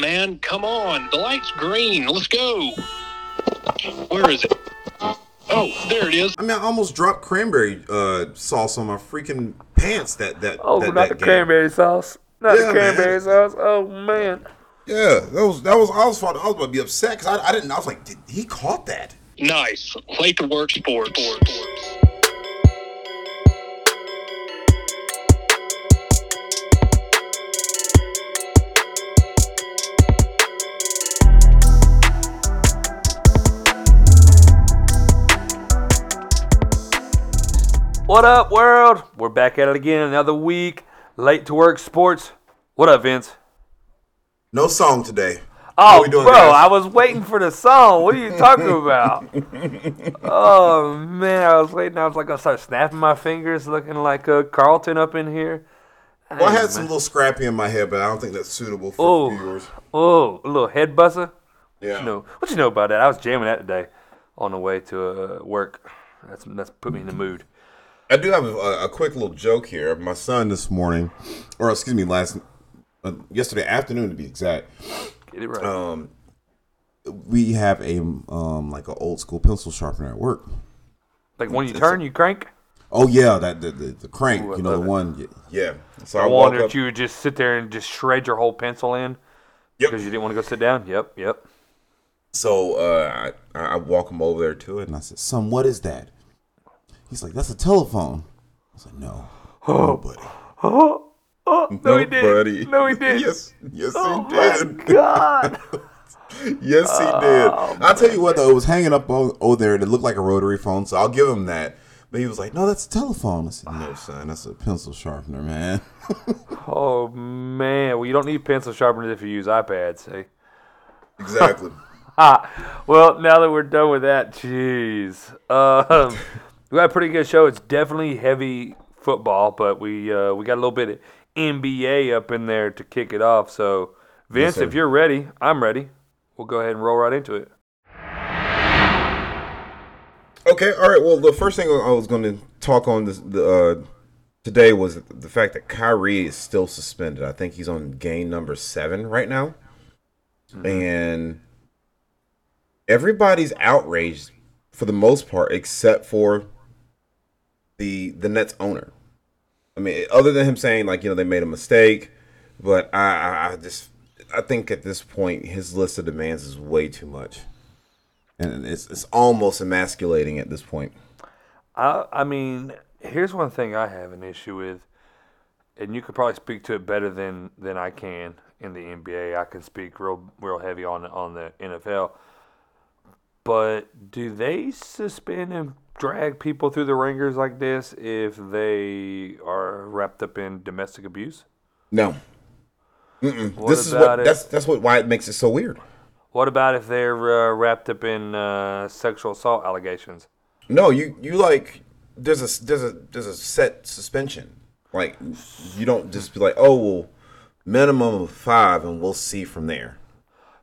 man. Come on. The light's green. Let's go. Where is it? Oh, there it is. I mean, I almost dropped cranberry uh, sauce on my freaking pants. That that Oh, that, not that the game. cranberry sauce. Not Yeah, the cranberry man. sauce. Oh man. Yeah, that was that was. I was, I was about to be upset because I, I didn't. I was like, did he caught that? Nice. Late to work sports. What up, world? We're back at it again. Another week. Late to work sports. What up, Vince? No song today. Oh, doing, bro, guys? I was waiting for the song. What are you talking about? oh man, I was waiting. I was like, I start snapping my fingers, looking like uh, Carlton up in here. Well, I had some little scrappy in my head, but I don't think that's suitable for Oh, viewers. oh, a little head buzzer. Yeah. You know, what you know about that? I was jamming that today on the way to uh, work. That's that's put me in the mood. I do have a, a quick little joke here. My son this morning, or excuse me, last uh, yesterday afternoon to be exact. Get it right. Um, we have a um like an old school pencil sharpener at work. like when you turn, you crank. Oh yeah, that the the, the crank, Ooh, you know the it. one. Yeah. So I I walk wondered up. you would just sit there and just shred your whole pencil in Yep. because you didn't want to go sit down. Yep, yep. So uh, I I walk him over there to it, and I said, "Son, what is that?" He's like, "That's a telephone." I was like, "No, no, buddy." Oh, oh no, he buddy. did. No, he did. yes, yes, Oh he my did. God. Yes, he did. I'll tell you what, though, it was hanging up on, over there. and It looked like a rotary phone, so I'll give him that. But he was like, "No, that's a telephone." I said, "No, son, that's a pencil sharpener, man." Oh man. Well, you don't need pencil sharpeners if you use iPads. See. exactly. Ah, well, now that we're done with that, jeez. Um, we got a pretty good show. It's definitely heavy football, but we uh, we got a little bit of NBA up in there to kick it off. So, Vince, sir. if you're ready, I'm ready. We'll go ahead and roll right into it. Okay, all right. Well, the first thing I was going to talk on this the, uh, today was the fact that Kyrie is still suspended. I think he's on game number seven right now, and everybody's outraged for the most part, except for the the Nets owner. I mean, other than him saying like you know they made a mistake, but I I, just I think at this point his list of demands is way too much, and it's it's almost emasculating at this point. I, I mean, here's one thing I have an issue with, and you could probably speak to it better than, than I can in the NBA. I can speak real real heavy on on the NFL. But do they suspend and drag people through the ringers like this if they are wrapped up in domestic abuse? No. This is what it? that's that's what why it makes it so weird. What about if they're uh, wrapped up in uh, sexual assault allegations? No, you you like there's a there's a there's a set suspension. Like you don't just be like, oh well, minimum of five, and we'll see from there.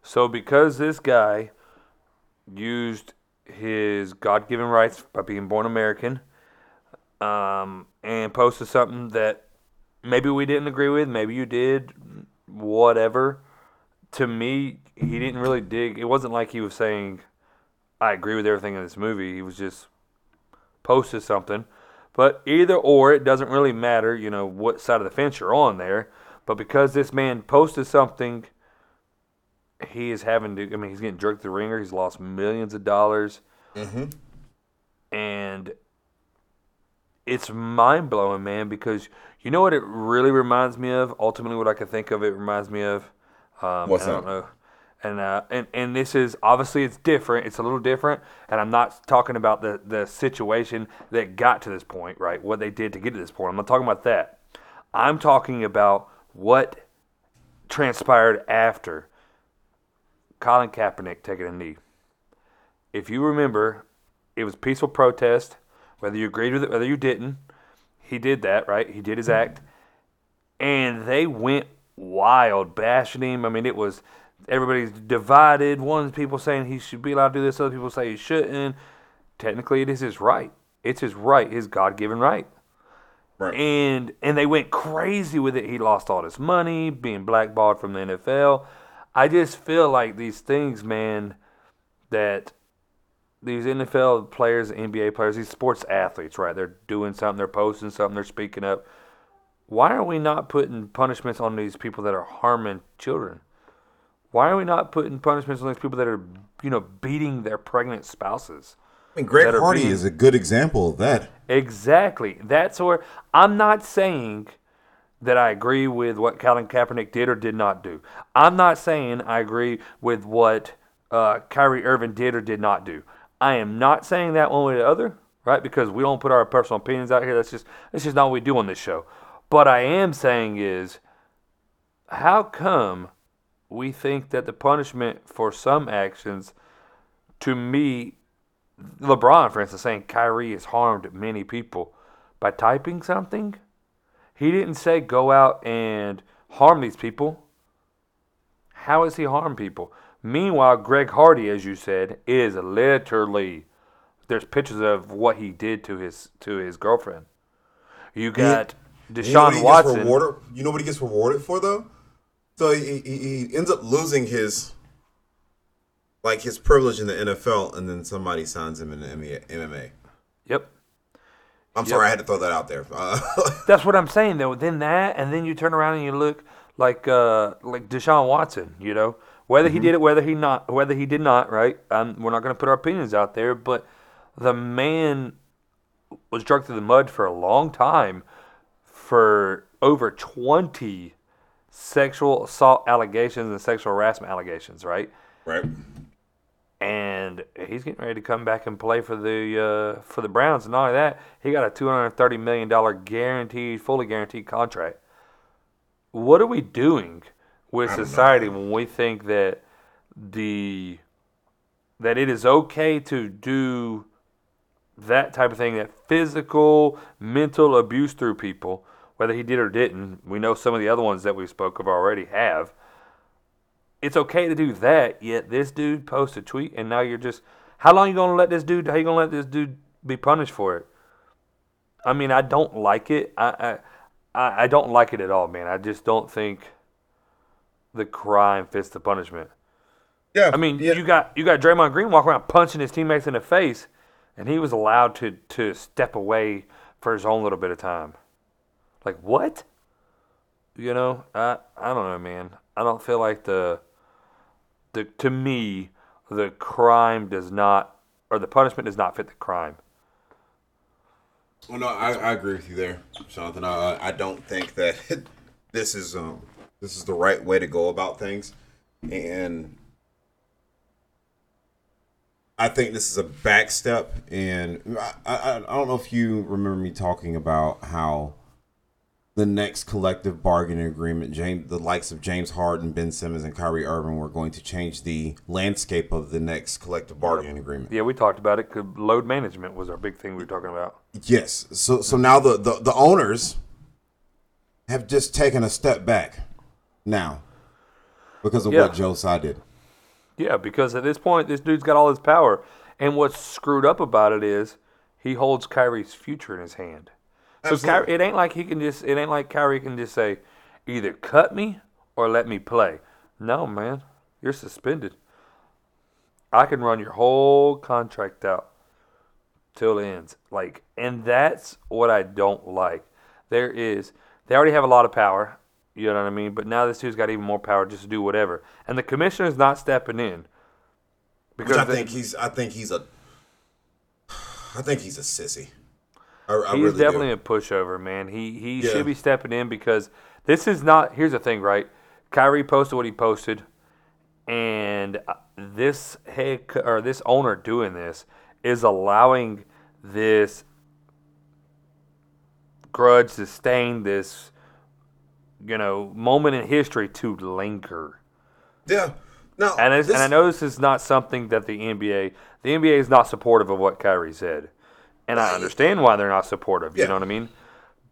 So because this guy used his God-given rights by being born American, um, and posted something that maybe we didn't agree with, maybe you did, whatever. To me, he didn't really dig. It wasn't like he was saying, "I agree with everything in this movie." He was just posted something. But either or, it doesn't really matter, you know, what side of the fence you're on there. But because this man posted something he is having to. I mean, he's getting jerked the ringer. He's lost millions of dollars, and it's mind blowing, man. Because you know what it really reminds me of. Ultimately, what I can think of, it reminds me of. Um, What's and I don't that? know. And, uh, and and this is obviously it's different. It's a little different, and I'm not talking about the the situation that got to this point, right? What they did to get to this point. I'm not talking about that. I'm talking about what transpired after Colin Kaepernick taking a knee. If you remember, it was peaceful protest, whether you agreed with it, whether you didn't. He did that, right? He did his mm-hmm. act. And they went wild, bashing him. I mean, it was everybody's divided. One people saying he should be allowed to do this, other people say he shouldn't. Technically, it is his right. It's his right, his God given right Right. and and they went crazy with it. He lost all his money, being blackballed from the NFL. I just feel like these things, man, that these NFL players, NBA players, these sports athletes, right? They're doing something, they're posting something, they're speaking up. Why are we not putting punishments on these people that are harming children? Why are we not putting punishments on these people that are, you know, beating their pregnant spouses? I mean, Greg Hardy being- is a good example of that. Exactly. That's where I'm not saying that I agree with what Colin Kaepernick did or did not do. I'm not saying I agree with what uh, Kyrie Irving did or did not do. I am not saying that one way or the other, right? Because we don't put our personal opinions out here. That's just that's just not what we do on this show. But I am saying is, how come we think that the punishment for some actions, to me, LeBron, for instance, saying Kyrie has harmed many people by typing something. He didn't say go out and harm these people. How has he harmed people? Meanwhile, Greg Hardy, as you said, is literally there's pictures of what he did to his to his girlfriend. You got You know he Deshaun Watson. rewarded? You know what he gets rewarded for though? So he, he, he ends up losing his like his privilege in the NFL, and then somebody signs him in the. MMA. Yep. I'm sorry, I had to throw that out there. Uh, That's what I'm saying though. Then that, and then you turn around and you look like uh, like Deshaun Watson. You know, whether he did it, whether he not, whether he did not. Right? Um, we're not going to put our opinions out there, but the man was dragged through the mud for a long time for over 20 sexual assault allegations and sexual harassment allegations. Right? right. And he's getting ready to come back and play for the uh, for the Browns. And not only that, he got a two hundred thirty million dollar guaranteed, fully guaranteed contract. What are we doing with don't know. society when we think that the that it is okay to do that type of thing, that physical, mental abuse through people, whether he did or didn't. We know some of the other ones that we spoke of already have it's okay to do that, yet this dude posts a tweet and now you're just how long you gonna let this dude how you gonna let this dude be punished for it? I mean, I don't like it. I I I I don't like it at all, man. I just don't think the crime fits the punishment. Yeah. I mean, yeah. you got you got Draymond Green walking around punching his teammates in the face, and he was allowed to to step away for his own little bit of time. Like what? You know, I I don't know, man. I don't feel like the the to me the crime does not or the punishment does not fit the crime. Well, no, I, I agree with you there, Jonathan. I, I don't think that this is um this is the right way to go about things, and I think this is a back step. And I, I, I don't know if you remember me talking about how the next collective bargaining agreement, James, the likes of James Harden, Ben Simmons, and Kyrie Irving were going to change the landscape of the next collective bargaining agreement. Yeah, we talked about it. Load management was our big thing we were talking about. Yes. So so now the, the, the owners have just taken a step back now because of Yeah. what Joe Tsai did. Yeah, because at this point, this dude's got all his power. And what's screwed up about it is he holds Kyrie's future in his hand. So. Kyrie, it ain't like he can just. It ain't like Kyrie can just say, either cut me or let me play. No, man, you're suspended. I can run your whole contract out till it ends. Like, and that's what I don't like. There is. They already have a lot of power. You know what I mean? But now this dude's got even more power just to do whatever. And the commissioner's not stepping in. Which I they- think he's I think he's a I think he's a sissy. I, I He's really definitely do. a pushover, man. He he Yeah. should be stepping in because this is not. Here's the thing, right? Kyrie posted what he posted, and uh, this head or this owner doing this is allowing this grudge to stain this, you know, moment in history to linger. Yeah. No. And, this- and I know this is not something that the NBA, the NBA is not supportive of what Kyrie said, and I understand why they're not supportive. You Yeah. know what I mean?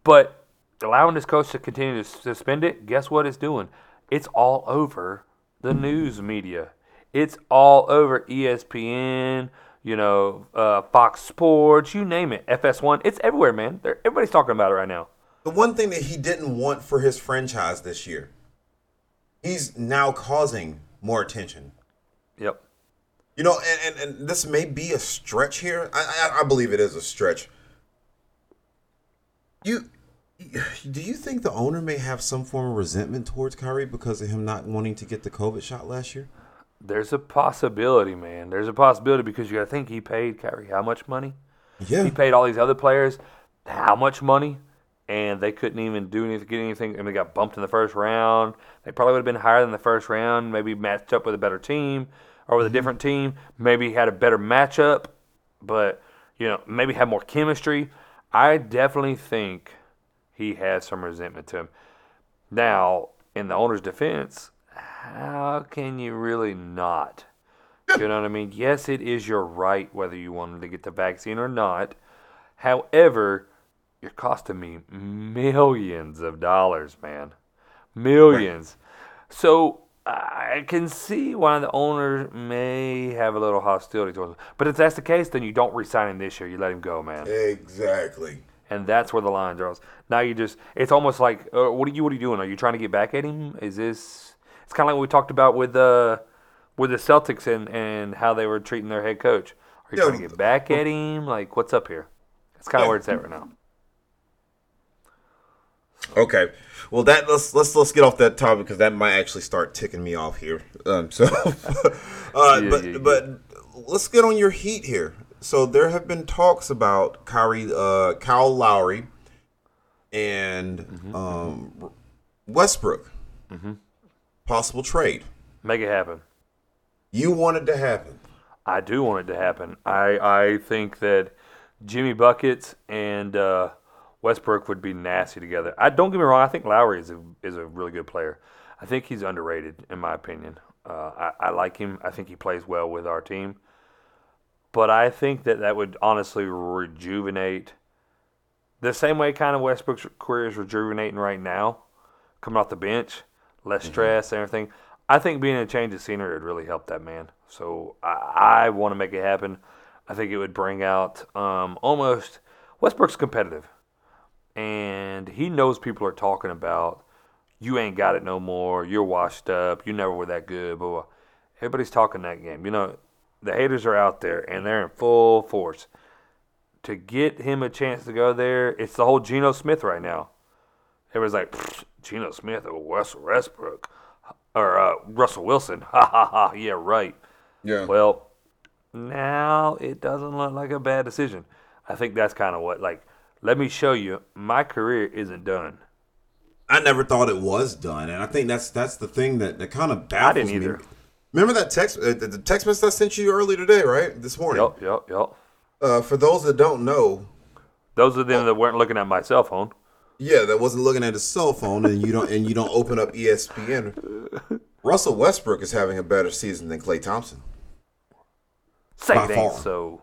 But allowing this coach to continue to suspend it, guess what it's doing? It's all over the news media. It's all over ESPN. You know, uh, Fox Sports, you name it, FS1. It's everywhere, man. They're, everybody's talking about it right now. the one thing that he didn't want for his franchise this year, he's now causing more attention. Yep. You know, and, and, and this may be a stretch here. I, I I believe it is a stretch. You do you think the owner may have some form of resentment towards Kyrie because of him not wanting to get the COVID shot last year? There's a possibility, man. There's a possibility because you got to think he paid Kyrie how much money? Yeah. He paid all these other players how much money? And they couldn't even do anything, get anything. And they got bumped in the first round. They probably would have been higher than the first round. Maybe matched up with a better team or with a different team. Maybe had a better matchup, but you know, maybe had more chemistry. I definitely think he has some resentment to him. Now, in the owner's defense, how can you really not? You know what I mean? Yes, it is your right whether you wanted to get the vaccine or not. However, you're costing me millions of dollars, man. Millions. So I can see why the owner may have a little hostility towards him. But if that's the case, then you don't resign him this year. You let him go, man. Exactly. And that's where the line draws. Now you just, it's almost like, uh, what are you, what are you doing? Are you trying to get back at him? Is this, it's kind of like what we talked about with the, with the Celtics and, and how they were treating their head coach. Are you Yeah, trying to get back at him? Like, what's up here? That's kind of where it's at right now. Okay. Well, that let's let's let's get off that topic because that might actually start ticking me off here. Um, so, uh, Yeah, but yeah, yeah. but let's get on your heat here. So there have been talks about Kyrie, uh, Kyle Lowry, and Mm-hmm. um, Westbrook. Possible trade. Make it happen. You want it to happen. I do want it to happen. I I think that Jimmy buckets and uh, Westbrook would be nasty together. I don't get me wrong. I think Lowry is a is a really good player. I think he's underrated in my opinion. Uh, I, I like him. I think he plays well with our team. But I think that that would honestly rejuvenate the same way kind of Westbrook's career is rejuvenating right now, coming off the bench, less stress, and everything. I think being a change of scenery would really help that man. So I, I want to make it happen. I think it would bring out um, almost Westbrook's competitive, and he knows people are talking about you ain't got it no more. You're washed up. You never were that good. Blah, blah. Everybody's talking that game. You know, the haters are out there and they're in full force. To get him a chance to go there, it's the whole Geno Smith right now. Everybody's like, Geno Smith or Russell Westbrook or uh, Russell Wilson. Ha ha ha. Yeah, right. Yeah. Well, now it doesn't look like a bad decision. I think that's kind of what, like, let me show you, my career isn't done. I never thought it was done, and I think that's that's the thing that, that kind of I baffles didn't me. Remember that text uh, the text message I sent you earlier today, right? This morning. Yup, yup, yup. Uh, for those that don't know, Those are them that weren't looking at my cell phone. yeah, that wasn't looking at his cell phone, and you don't and you don't open up ESPN. Russell Westbrook is having a better season than Klay Thompson. Say By it ain't far. so.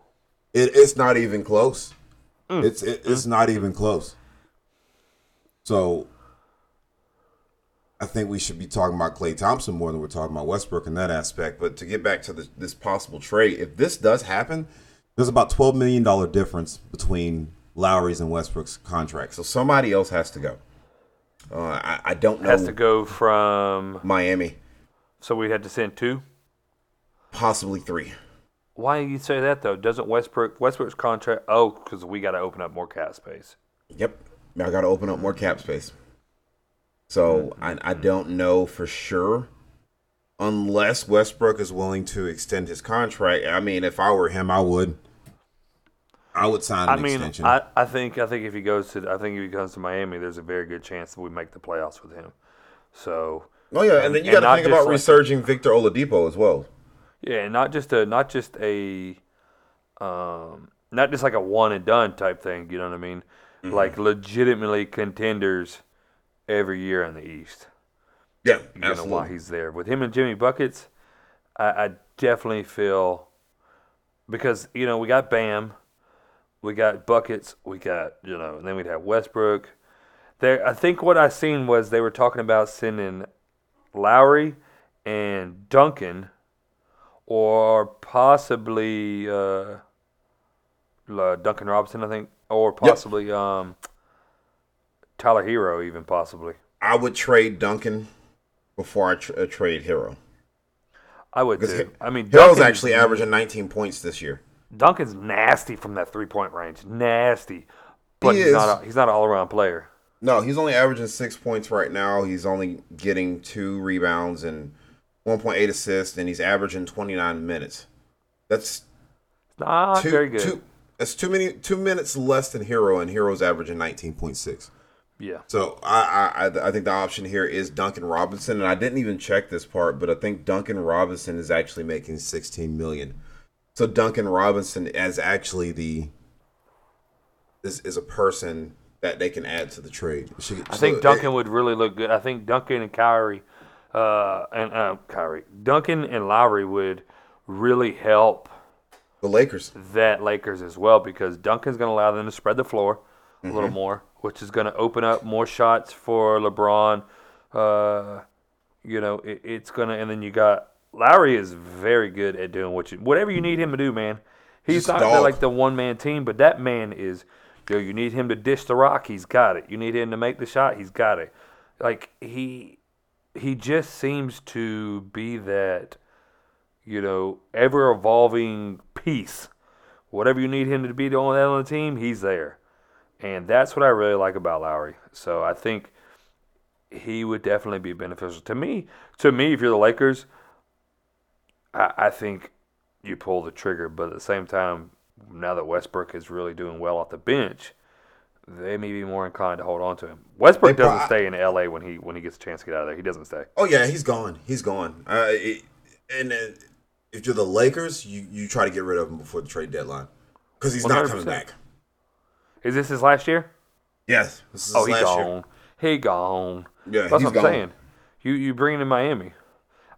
It, it's not even close. Mm. It's it, it's not even close. So, I think we should be talking about Klay Thompson more than we're talking about Westbrook in that aspect. But to get back to this, this possible trade, if this does happen, there's about twelve million dollar difference between Lowry's and Westbrook's contract. So somebody else has to go. Uh, I, I don't know Has to go from. Miami, So we had to send two. possibly three. Why do you say that though? Doesn't Westbrook Westbrook's contract? Oh, because we got to open up more cap space. Yep. I got to open up more cap space. So I, I don't know for sure unless Westbrook is willing to extend his contract. I mean, if I were him, I would. I would sign I an mean, extension. I, I think I think if he goes to I think if he comes to Miami, there's a very good chance that we make the playoffs with him. So oh yeah, and then you got to think about like- resurging Victor Oladipo as well. Yeah, and not just a not just a um not just like a one and done type thing. You know what I mean? Mm-hmm. Like legitimately contenders every year in the East. Yeah, you know why he's there. With him and Jimmy Buckets, I, I definitely feel because you know we got Bam, we got Buckets, we got you know, and then we'd have Westbrook. There, I think what I seen was they were talking about sending Lowry and Duncan, or possibly uh, Duncan Robinson, I think, or possibly um, Tyler Herro, even possibly. I would trade Duncan before I tr- uh, trade Herro. I would too. I mean, Harold's Duncan's- actually averaging 19 points this year. Duncan's nasty from that three point range, nasty. But He he's is. not. A, he's not an all around player. No, he's only averaging six points right now. He's only getting two rebounds and 1.8 assists, and he's averaging 29 minutes. That's Not two, very good. Two, that's too many. Two minutes less than Herro, and Herro's averaging 19.6. Yeah. So I, I I- I think the option here is Duncan Robinson, and I didn't even check this part, but I think Duncan Robinson is actually making 16 million. So Duncan Robinson is actually the is is a person that they can add to the trade. She- I so think it- Duncan would really look good. I think Duncan and Kyrie, uh, and uh, Kyrie, Duncan and Lowry would really help the Lakers. that Lakers as well because Duncan's going to allow them to spread the floor a Mm-hmm. little more, which is going to open up more shots for LeBron. Uh, you know, it, it's going to, and then you got Lowry is very good at doing what you, whatever you need him to do, man. He's Just not like the one man team, but that man is, yo, you need him to dish the rock, he's got it. You need him to make the shot, he's got it. Like he, he just seems to be that you know, ever evolving piece. Whatever you need him to be on that on the team, he's there. And that's what I really like about Lowry. So I think he would definitely be beneficial to me. To me, if you're the Lakers, I, I think you pull the trigger. But at the same time, now that Westbrook is really doing well off the bench, they may be more inclined to hold on to him. Westbrook pro- doesn't stay in LA when he when he gets a chance to get out of there. He doesn't stay. Oh yeah, he's gone. He's gone. Uh, it, and uh, if you're the Lakers, you you try to get rid of him before the trade deadline because he's not coming back. Is this his last year? Yes, this is Oh, his he last gone. year. He gone. Yeah, that's what I'm gone. saying. You you bring him to Miami.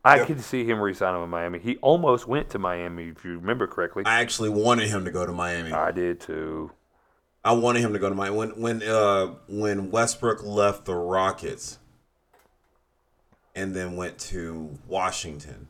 I Yeah. could see him re-signing with Miami. He almost went to Miami, if you remember correctly. I actually wanted him to go to Miami. I did too. I wanted him to go to Miami when when uh when Westbrook left the Rockets and then went to Washington.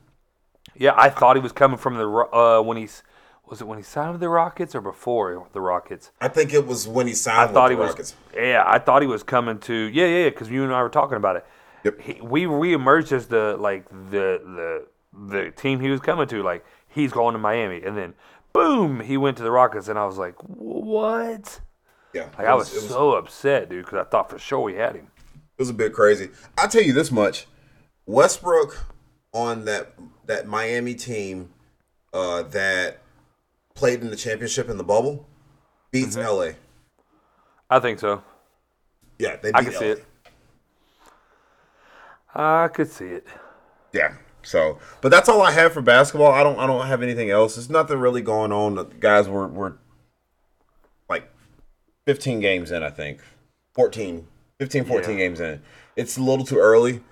Yeah, I thought he was coming from the uh when he's was it when he signed with the Rockets or before the Rockets? I think it was when he signed I thought he the was. Yeah, I thought he was coming to. Yeah, yeah, because you and I were talking about it. Yep. He, we reemerged as the like the the the team he was coming to. Like he's going to Miami, and then boom, he went to the Rockets, and I was like, what? Yeah, Like it I was, it so upset, dude, because I thought for sure we had him. It was a bit crazy. I'll tell you this much: Westbrook on that that Miami team uh, that played in the championship in the bubble beats Mm-hmm. LA. I think so. Yeah, they beat I can see LA. it. I could see it. Yeah. So, but that's all I have for basketball. I don't. I don't have anything else. There's nothing really going on. The guys were were like 15 games in. I think 14, 15, 14 Yeah. games in. It's a little too early.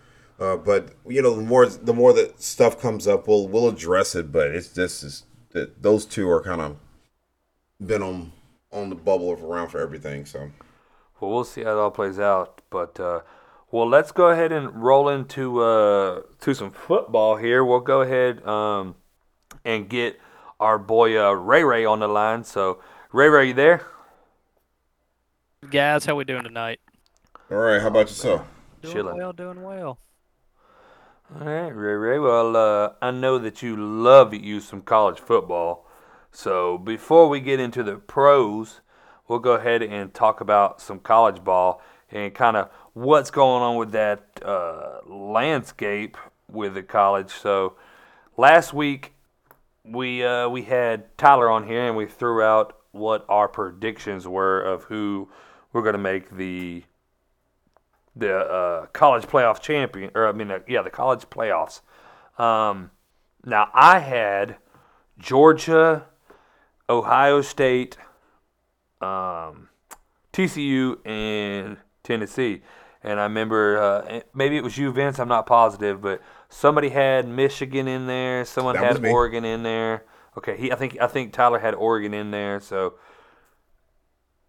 Uh, but you know, the more the more that stuff comes up, we'll we'll address it. But it's just is that those two are kind of been on on the bubble of around for everything. So Well, we'll see how it all plays out. But uh, well, let's go ahead and roll into uh, to some football here. We'll go ahead um, and get our boy uh, Ray Ray on the line. So, Ray Ray, you there? Guys, how we doing tonight? all right, how about yourself? Doing Chilling. well, doing well. All right, Ray Ray. Well, uh, I know that you love you some college football. So before we get into the pros, we'll go ahead and talk about some college ball and kind of what's going on with that uh, landscape with the college. So last week we uh, we had Tyler on here and we threw out what our predictions were of who we're going to make the the uh, college playoff champion, or I mean, uh, yeah, the college playoffs. Um, now I had Georgia, Ohio State, um, TCU, and Tennessee. And I remember uh, maybe it was you, Vince. I'm not positive, but somebody had Michigan in there. Someone That had. Oregon in there. Okay, he I think I think Tyler had Oregon in there. So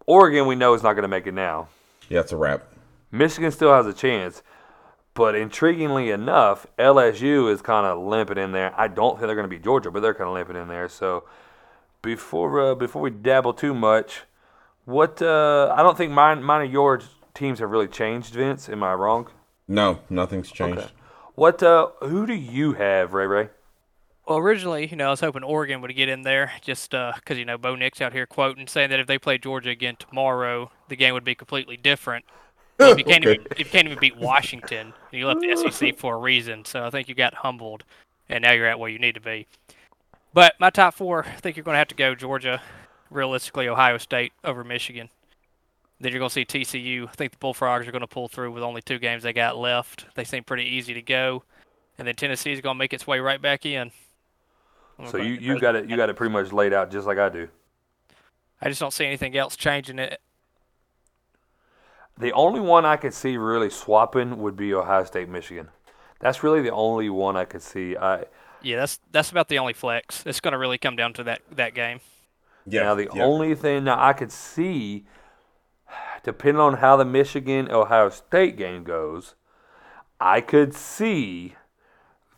Oregon, we know is not going to make it now. Yeah, it's a wrap. Michigan still has a chance, but intriguingly enough, LSU is kind of limping in there. I don't think they're going to be Georgia, but they're kind of limping in there. So before uh, before we dabble too much, what uh, I don't think mine mine and yours teams have really changed. Vince, am I wrong? No, nothing's changed. Okay. What uh, who do you have, Ray Ray? Well, originally, you know, I was hoping Oregon would get in there just because, you know, Bo Nix out here quoting saying that if they play Georgia again tomorrow, the game would be completely different. If you can't Okay. even if you can't even beat Washington, you left the SEC for a reason. So I think you got humbled, and now you're at where you need to be. But my top four, I think you're going to have to go Georgia, realistically Ohio State over Michigan. Then you're going to see TCU. I think the Bullfrogs are going to pull through with only two games they got left. They seem pretty easy to go, and then Tennessee's going to make its way right back in. So you, you got it you got it pretty much laid out just like I do. I just don't see anything else changing it. The only one I could see really swapping would be Ohio State Michigan. That's really the only one I could see. I Yeah, that's that's about the only flex. It's going to really come down to that that game. Yeah. now the yeah. only thing now I could see, depending on how the Michigan Ohio State game goes, I could see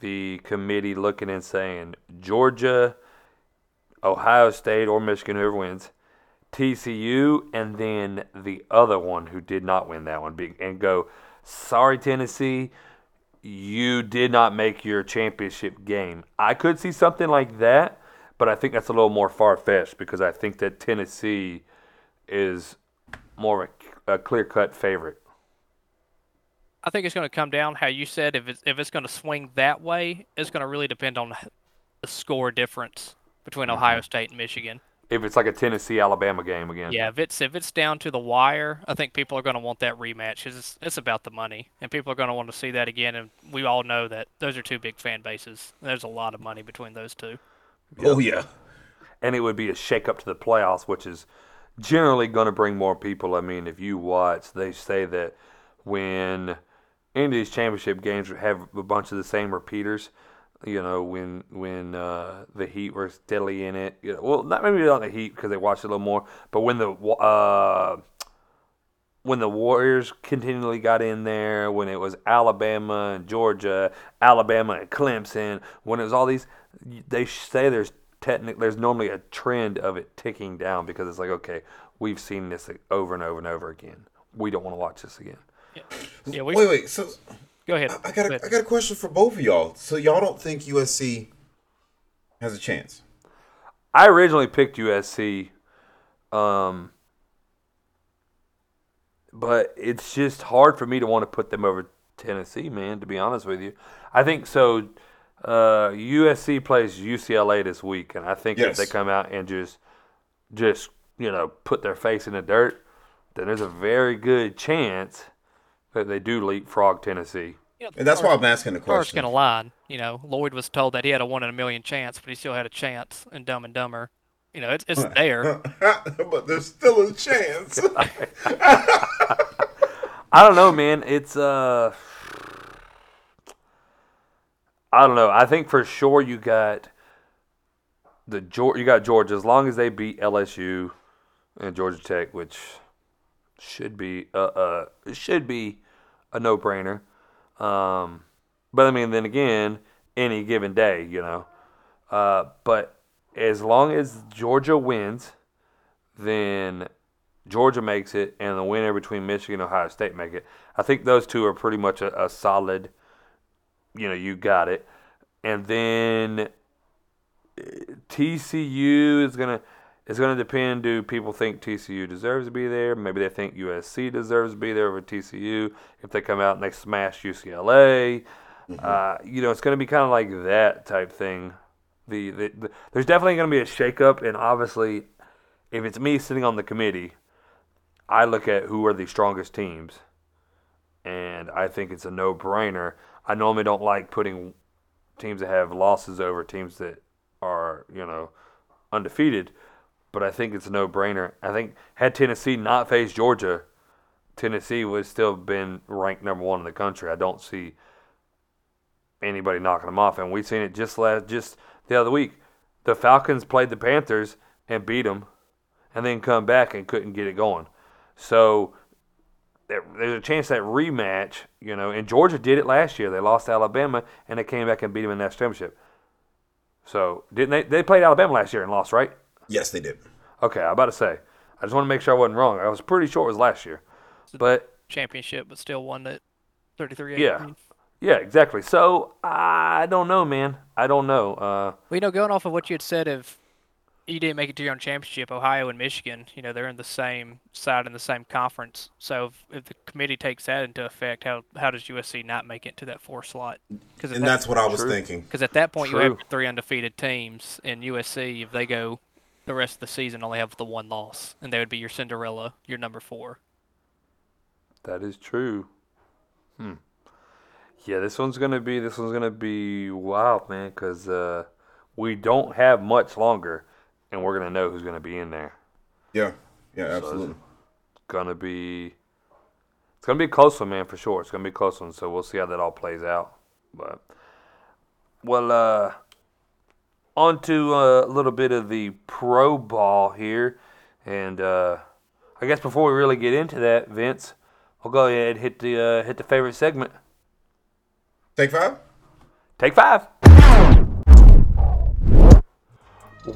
the committee looking and saying Georgia, Ohio State, or Michigan, whoever wins, TCU, and then the other one who did not win that one, and go, sorry Tennessee, you did not make your championship game. I could see something like that, but I think that's a little more far fetched because I think that Tennessee is more uh, of a, a clear cut favorite. I think it's going to come down how you said if it's if it's going to swing that way, it's going to really depend on the score difference between mm-hmm. Ohio State and Michigan. If it's like a Tennessee Alabama game again. Yeah, if it's if it's down to the wire, I think people are going to want that rematch 'cause it's it's about the money, and people are going to want to see that again. And we all know that those are two big fan bases. There's a lot of money between those two. Oh yeah. and it would be a shake up to the playoffs, which is generally going to bring more people. I mean, if you watch, they say that when any of these championship games have a bunch of the same repeaters, you know, when when uh, the Heat were steadily in it, you know, well, not maybe not the Heat because they watched a little more, but when the uh, when the Warriors continually got in there, when it was Alabama and Georgia, Alabama and Clemson, when it was all these, they say there's technic there's normally a trend of it ticking down because it's like okay, we've seen this over and over and over again. We don't want to watch this again. Yeah, we Wait, wait. So go ahead. I got Go a, ahead. I got a question for both of y'all. So y'all don't think USC has a chance? I originally picked USC, um, but it's just hard for me to want to put them over Tennessee, man. To be honest with you, I think so. Uh, USC plays UCLA this week, and I think if they come out and just, just you know, put their face in the dirt, then there's a very good chance that they do leapfrog Tennessee. You know, And that's why I'm asking the Carter's question. going to lie. You know, Lloyd was told that he had a one in a million chance, but he still had a chance in Dumb and Dumber. You know, it's it's there. but there's still a chance. I don't know, man. It's uh, I don't know. I think for sure you got the Georgia. You got Georgia as long as they beat LSU and Georgia Tech, which should be uh uh should be a no brainer. Um, but I mean, then again, any given day, you know. Uh, but as long as Georgia wins, then Georgia makes it, and the winner between Michigan and Ohio State make it. I think those two are pretty much a, a solid. You know, you got it, and then uh, TCU is gonna is gonna depend. Do people think TCU deserves to be there? Maybe they think USC deserves to be there over TCU. If they come out and they smash UCLA, uh, you know, it's gonna be kind of like that type thing. The, the, the there's definitely gonna be a shakeup, and obviously, if it's me sitting on the committee, I look at who are the strongest teams, and I think it's a no-brainer. I normally don't like putting teams that have losses over teams that are, you know, undefeated, but I think it's a no-brainer. I think had Tennessee not faced Georgia, Tennessee would still been ranked number one in the country. I don't see anybody knocking them off, and we've seen it just last just the other week. The Falcons played the Panthers and beat them, and then come back and couldn't get it going. So there- there's a chance that rematch, you know, and Georgia did it last year. They lost to Alabama and they came back and beat them in that championship. So didn't they? They played Alabama last year and lost, right? yes, they did. Okay, I'm about to say. I just want to make sure I wasn't wrong. I was pretty sure it was last year, but Championship, but still won it 33 Yeah. Yeah, exactly. So I don't know, man. I don't know. Uh, Well, you know, going off of what you had said, if you didn't make it to your own championship, Ohio and Michigan, you know, they're in the same side in the same conference. So if, if the committee takes that into effect, how how does USC not make it to that four slot? Because And that's what I was True. thinking. because at that point you have three undefeated teams, and USC if they go the rest of the season only have the one loss, and they would be your Cinderella, your number four. that is true. Hmm. Yeah, this one's gonna be this one's gonna be wild, man, because uh, we don't have much longer, and we're gonna know who's gonna be in there. Yeah, yeah, absolutely. it's gonna be it's gonna be a close one, man, for sure. It's gonna be a close one, so we'll see how that all plays out. But well, uh, on to uh, a little bit of the pro ball here, and uh, I guess before we really get into that, Vince, we'll go ahead and hit the uh, hit the favorite segment. Take five. Take five.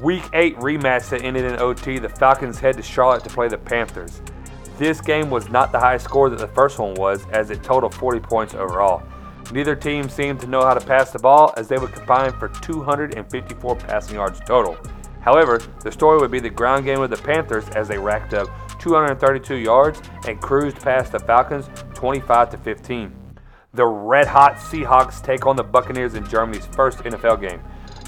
Week 8 rematch that ended in OT. The Falcons head to Charlotte to play the Panthers. This game was not the high score that the first one was, as it totaled 40 points overall. Neither team seemed to know how to pass the ball, as they would combine for 254 passing yards total. However, the story would be the ground game of the Panthers as they racked up 232 yards and cruised past the Falcons 25 to 15. The red hot Seahawks take on the Buccaneers in Germany's first NFL game.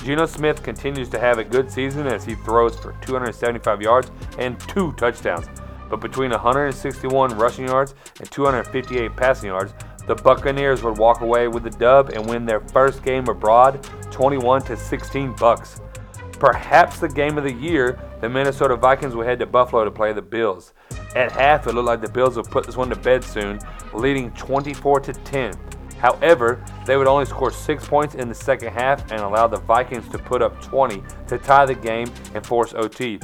Geno Smith continues to have a good season as he throws for 275 yards and two touchdowns. But between 161 rushing yards and 258 passing yards, the Buccaneers would walk away with the dub and win their first game abroad 21 to 16 bucks. Perhaps the game of the year, the Minnesota Vikings will head to Buffalo to play the Bills. At half, it looked like the Bills would put this one to bed soon, leading 24 to 10. However, they would only score six points in the second half and allow the Vikings to put up 20 to tie the game and force OT.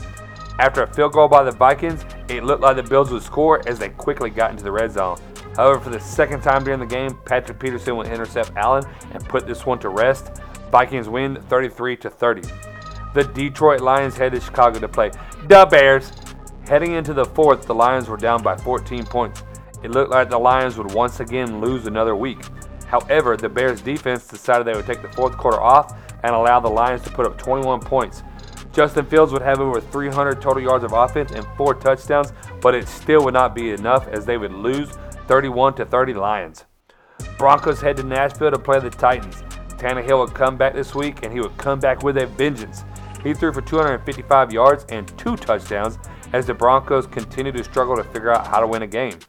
After a field goal by the Vikings, it looked like the Bills would score as they quickly got into the red zone. However, for the second time during the game, Patrick Peterson would intercept Allen and put this one to rest. Vikings win 33 to 30. The Detroit Lions head to Chicago to play the Bears. Heading into the fourth, the Lions were down by 14 points. It looked like the Lions would once again lose another week. However, the Bears defense decided they would take the fourth quarter off and allow the Lions to put up 21 points. Justin Fields would have over 300 total yards of offense and four touchdowns, but it still would not be enough as they would lose 31 to 30 Lions. Broncos head to Nashville to play the Titans. Tannehill would come back this week and he would come back with a vengeance. He threw for 255 yards and two touchdowns as the Broncos continue to struggle to figure out how to win a game.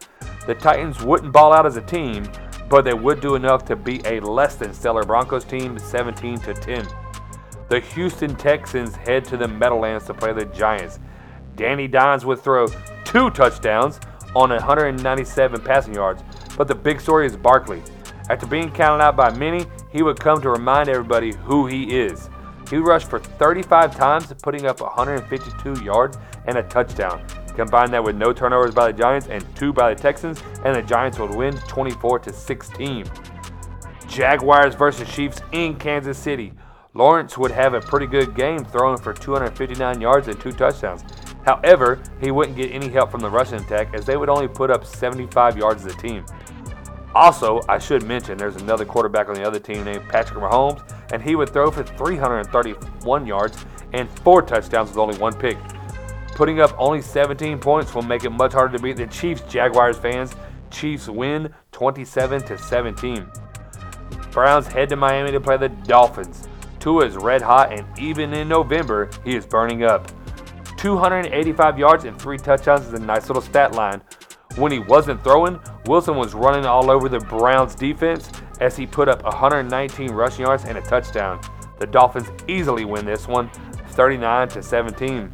The Titans wouldn't ball out as a team, but they would do enough to beat a less than stellar Broncos team 17 to 10. The Houston Texans head to the Meadowlands to play the Giants. Danny Dimes would throw two touchdowns on 197 passing yards, but the big story is Barkley. After being counted out by many, he would come to remind everybody who he is. He rushed for 35 times, putting up 152 yards and a touchdown. Combine that with no turnovers by the Giants and two by the Texans, and the Giants would win 24 to 16. Jaguars versus Chiefs in Kansas City. Lawrence would have a pretty good game, throwing for 259 yards and two touchdowns. However, he wouldn't get any help from the rushing attack as they would only put up 75 yards as a team. Also, I should mention there's another quarterback on the other team named Patrick Mahomes, and he would throw for 331 yards and four touchdowns with only one pick. Putting up only 17 points will make it much harder to beat the Chiefs. Jaguars fans, Chiefs win 27 to 17. Browns head to Miami to play the Dolphins. Tua is red hot, and even in November, he is burning up. 285 yards and three touchdowns is a nice little stat line. When he wasn't throwing, Wilson was running all over the Browns defense as he put up 119 rushing yards and a touchdown. The Dolphins easily win this one, 39 to 17.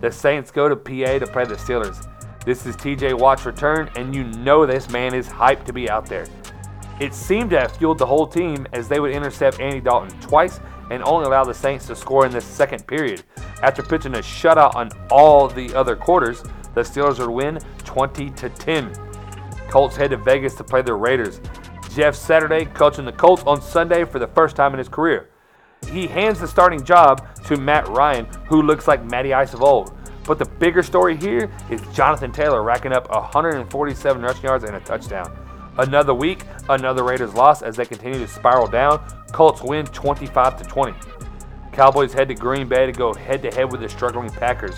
The Saints go to PA to play the Steelers. This is TJ Watt's return, and you know this man is hyped to be out there. It seemed to have fueled the whole team as they would intercept Andy Dalton twice and only allow the Saints to score in the second period. After pitching a shutout on all the other quarters, the Steelers would win 20 to 10. Colts head to Vegas to play the Raiders. Jeff Saturday coaching the Colts on Sunday for the first time in his career. He hands the starting job to Matt Ryan, who looks like Matty Ice of old. But the bigger story here is Jonathan Taylor racking up 147 rushing yards and a touchdown. Another week, another Raiders loss as they continue to spiral down. Colts win 25 to 20. Cowboys head to Green Bay to go head to head with the struggling Packers.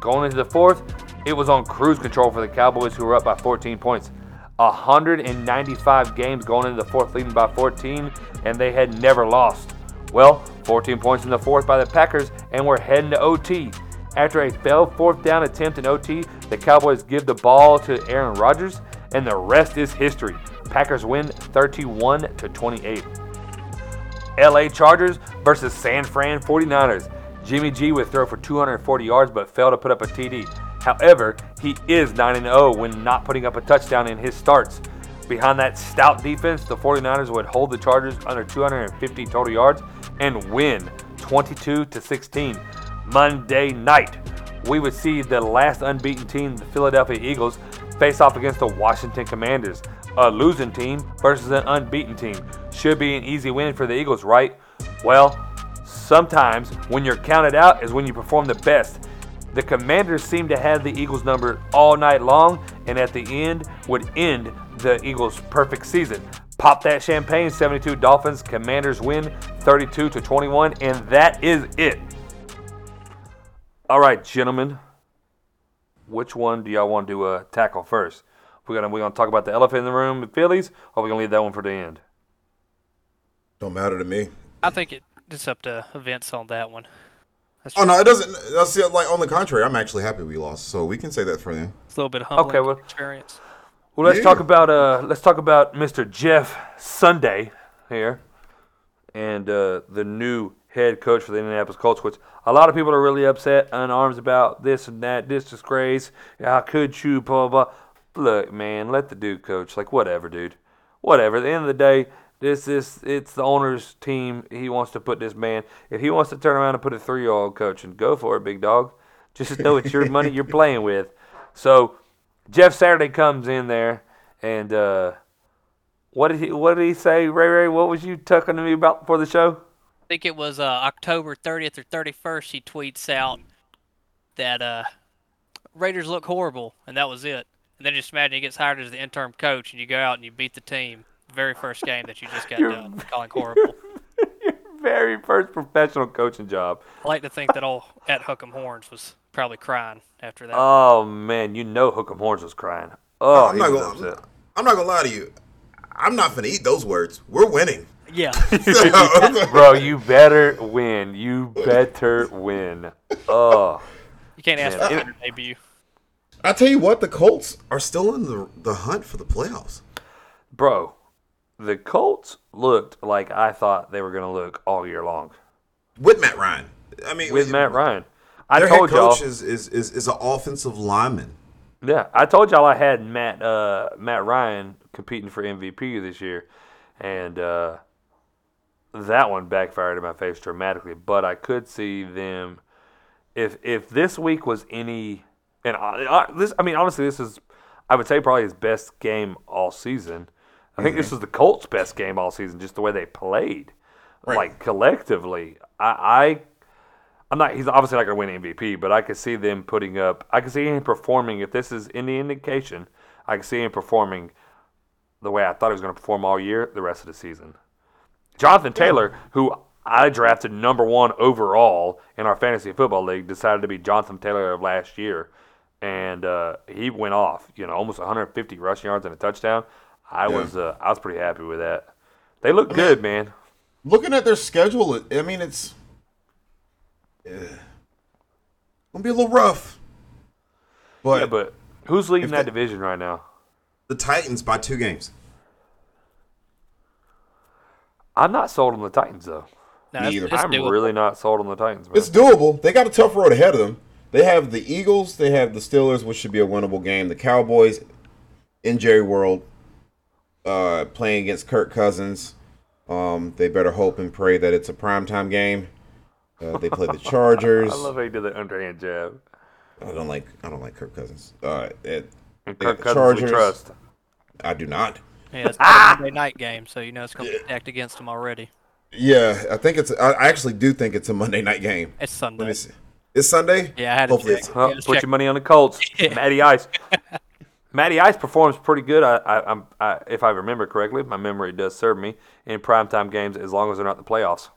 Going into the fourth, it was on cruise control for the Cowboys who were up by 14 points. 195 games going into the fourth, leading by 14, and they had never lost. Well, 14 points in the fourth by the Packers, and we're heading to OT. After a failed fourth down attempt in OT, the Cowboys give the ball to Aaron Rodgers, and the rest is history. Packers win 31 to 28. LA Chargers versus San Fran 49ers. Jimmy G would throw for 240 yards but failed to put up a TD. However, he is 9 0 when not putting up a touchdown in his starts. Behind that stout defense, the 49ers would hold the Chargers under 250 total yards and win 22 to 16. Monday night, we would see the last unbeaten team, the Philadelphia Eagles, face off against the Washington Commanders. A losing team versus an unbeaten team. Should be an easy win for the Eagles, right? Well, sometimes when you're counted out is when you perform the best. The Commanders seemed to have the Eagles number all night long, and at the end would end the Eagles' perfect season. Pop that champagne, 72 Dolphins. Commanders win 32 to 21, and that is it. All right, gentlemen. Which one do y'all want to uh, tackle first? We're gonna we're gonna talk about the elephant in the room, the Phillies, or we're gonna leave that one for the end. Don't matter to me. I think it, it's up to events on that one. That's Oh no, it doesn't. That's like on the contrary. I'm actually happy we lost, so we can say that for them. It's a little bit humbling Okay, well- experience. Well, let's Yeah. talk about uh, let's talk about Mr. Jeff Sunday here, and uh, the new head coach for the Indianapolis Colts. Which a lot of people are really upset on arms about this and that, this disgrace. How could you? Blah blah. blah. Look, man, let the dude coach. Like whatever, dude. Whatever. At the end of the day, this is it's the owner's team. He wants to put this man. If he wants to turn around and put a three-year-old coach and go for it, big dog. Just know it's your money you're playing with. So Jeff Saturday comes in there, and uh, what did he what did he say, Ray Ray? What was you talking to me about before the show? I think it was uh, October 30th or 31st. He tweets out that uh, Raiders look horrible, and that was it. And then just imagine he gets hired as the interim coach, and you go out and you beat the team very first game that you just got done calling horrible. Your very first professional coaching job. I like to think that old at Hook'em Horns was probably crying after that. Oh man, you know Hook'em Horns was crying. Oh, I'm not gonna. upset. I'm not gonna lie to you. I'm not gonna eat those words. We're winning. yeah, Bro, you better win. You better win. Oh, you can't ask Man, for a it- better debut. I tell you what, the Colts are still in the the hunt for the playoffs. bro, the Colts looked like I thought they were gonna look all year long With Matt Ryan. I mean, with Matt Ryan. I Their told head y'all. coach is, is, is, is an offensive lineman. Yeah, I told y'all I had Matt uh, Matt Ryan competing for MVP this year, and uh, that one backfired in my face dramatically. But I could see them if if this week was any and I, I, this I mean honestly this is I would say probably his best game all season. I think this was the Colts' best game all season, just the way they played, Right. like collectively. I, I I'm not. He's obviously not going to win MVP, but I could see them putting up. I could see him performing. If this is any indication, I could see him performing the way I thought he was going to perform all year, the rest of the season. Jonathan Taylor, who I drafted number one overall in our fantasy football league, decided to be Jonathan Taylor of last year, and uh, he went off. You know, almost 150 rushing yards and a touchdown. I Yeah. was uh, I was pretty happy with that. They look good, man. Looking at their schedule, I mean, it's eh, gonna be a little rough. But, Yeah, but who's leading that they- division right now? the Titans by two games. I'm not sold on the Titans though. No, Me it's, either. it's I'm doable. really not sold on the Titans, man. It's doable. They got a tough road ahead of them. They have the Eagles. They have the Steelers, which should be a winnable game. The Cowboys in Jerry World uh, playing against Kirk Cousins. Um, they better hope and pray that it's a primetime game. Uh, they play the Chargers. I love how you did that underhand jab. I don't like. I don't like Kirk Cousins. Uh, it, And Kirk the Cousins Chargers. we trust. I do not. Yeah, it's not a Monday night game, so you know it's going to be stacked against them already. Yeah, I think it's. I I actually do think it's a Monday night game. It's Let Sunday. me see. It's Sunday. Yeah, I had to Hopefully check. it's. Well, Yeah, let's put check. your money on the Colts. Yeah. Matty Ice. Matty Ice performs pretty good. I, I, I'm, I, if I remember correctly, my memory does serve me in primetime games as long as they're not the playoffs.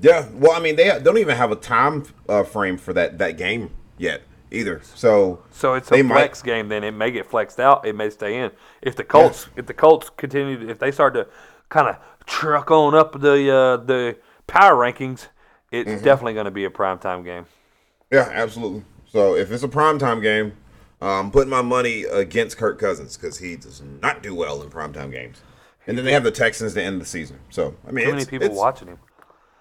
Yeah, well, I mean, they don't even have a time uh, frame for that that game yet either. So So it's a They might- flex game. Then it may get flexed out. It may stay in. If the Colts, if the Colts continue, if they start to kind of truck on up the uh, the power rankings, it's Mm-hmm. definitely going to be a primetime game. yeah, absolutely. So if it's a primetime game, I'm putting my money against Kirk Cousins because he does not do well in primetime games. And then they have the Texans to end the season. So I mean, Too many people watching him.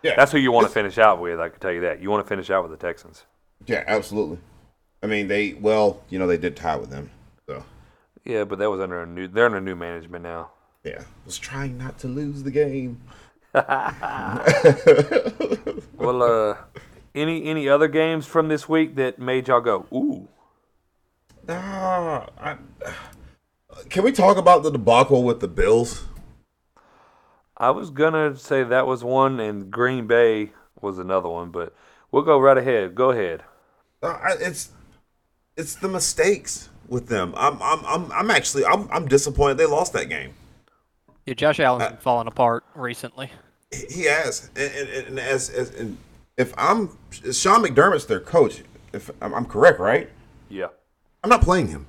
Yeah, That's who you want to finish out with. I can tell you that. You want to finish out with the Texans. Yeah, absolutely. I mean, they well, you know, they did tie with them. So Yeah, but that was under a new. They're under new management now. yeah, was trying not to lose the game. Well, uh, any any other games from this week that made y'all go ooh? Ah, I, can we talk about the debacle with the Bills? I was gonna say that was one, and Green Bay was another one, but we'll go right ahead. Go ahead. Uh, it's it's the mistakes with them. I'm I'm I'm, I'm actually I'm, I'm disappointed they lost that game. Yeah, Josh Allen's been falling apart recently. He he has, and, and, and as, as and if I'm Sean McDermott's their coach, if I'm, I'm correct, right? Yeah, I'm not playing him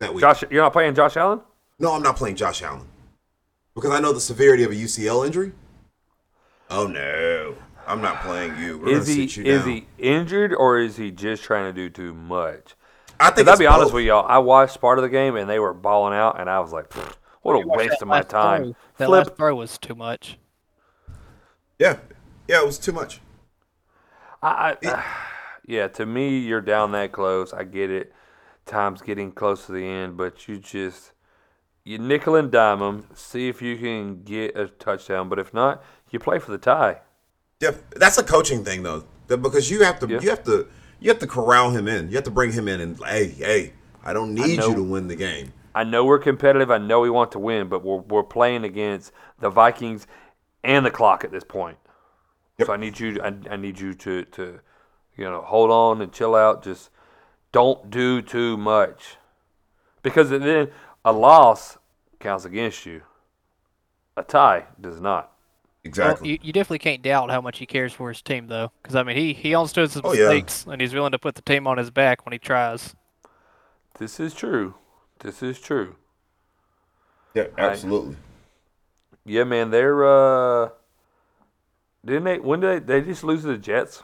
that week. Josh, you're not playing Josh Allen. No, I'm not playing Josh Allen because I know the severity of a UCL injury. Oh no, I'm not playing you. We're Is gonna he sit you is down. he injured or is he just trying to do too much? I think. Because I'll it's be honest with y'all, I watched part of the game and they were balling out, and I was like, what a waste of my time. throw. That Flip last throw was too much. Yeah, yeah, it was too much. I, I, yeah, to me, you're down that close. I get it. Time's getting close to the end, but you just you nickel and dime them. See if you can get a touchdown, but if not, you play for the tie. Yeah, that's a coaching thing though, because you have to Yeah. you have to you have to corral him in. You have to bring him in and hey hey, I don't need know. you to win the game. I know we're competitive. I know we want to win, but we're we're playing against the Vikings and the clock at this point. Yep. So I need you. I, I need you to to you know hold on and chill out. Just don't do too much, because then a loss counts against you. A tie does not. Exactly. Well, you, you definitely can't doubt how much he cares for his team, though. Because I mean, he he understands his Oh, yeah. mistakes, and he's willing to put the team on his back when he tries. This is true. This is true. yeah, absolutely. Yeah, man. They're uh, didn't they? When did they? They just lose to the Jets.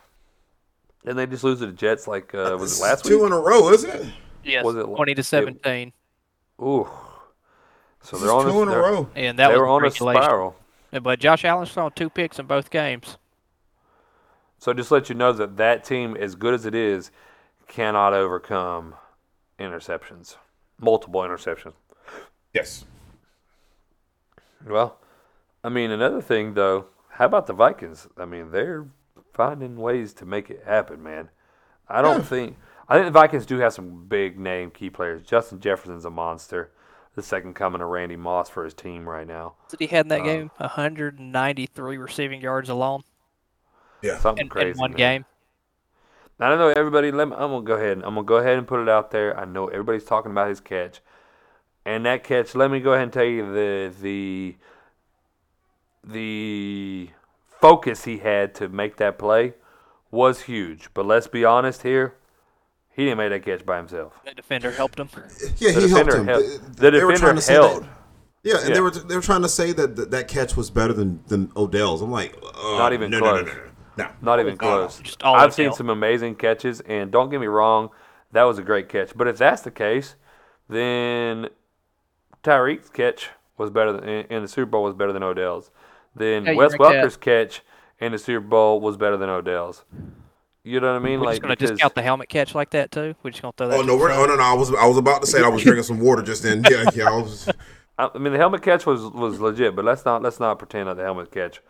Didn't they just lose to the Jets? Like uh, was it last is two week? in a row, isn't it? Yes, Was it- twenty to seventeen, Ooh. So This they're is on two a, in a they're- row. and that they was were on a spiral. But Josh Allen thrown two picks in both games. So just let you know that that team, as good as it is, cannot overcome interceptions, multiple interceptions. Yes. Well, I mean, another thing though, how about the Vikings? I mean, they're finding ways to make it happen, man. I don't Yeah. think I think the Vikings do have some big name key players. Justin Jefferson's a monster. The second coming of Randy Moss for his team right now. That he had in that Uh, game 193 receiving yards alone Yeah. Something in, in crazy. one man. game. I don't know everybody. Let me, I'm gonna go ahead. I'm gonna go ahead and put it out there. I know everybody's talking about his catch, and that catch. Let me go ahead and tell you the the the focus he had to make that play was huge. But let's be honest here, he didn't make that catch by himself. The defender helped him. Yeah, The he helped him. held- They- the they defender trying held. Yeah, and Yeah. they were they were trying to say that that, that catch was better than than Odell's. I'm like, uh, Not even no, no, no, close. no, no, no. Not even close. Just all I've seen some amazing catches, and don't get me wrong, that was a great catch. But if that's the case, then Tyreek's catch was better than in, in the Super Bowl was better than Odell's. Then Yeah, Wes rank that. Welker's catch in the Super Bowl was better than Odell's. You know what I mean? We're like just gonna because- discount the helmet catch like that too. We're just gonna throw that. Oh no, we're, side. oh no, no! I was I was about to say I was drinking some water just then. Yeah, yeah. I was, I I mean, the helmet catch was, was legit, but let's not let's not pretend that the helmet catch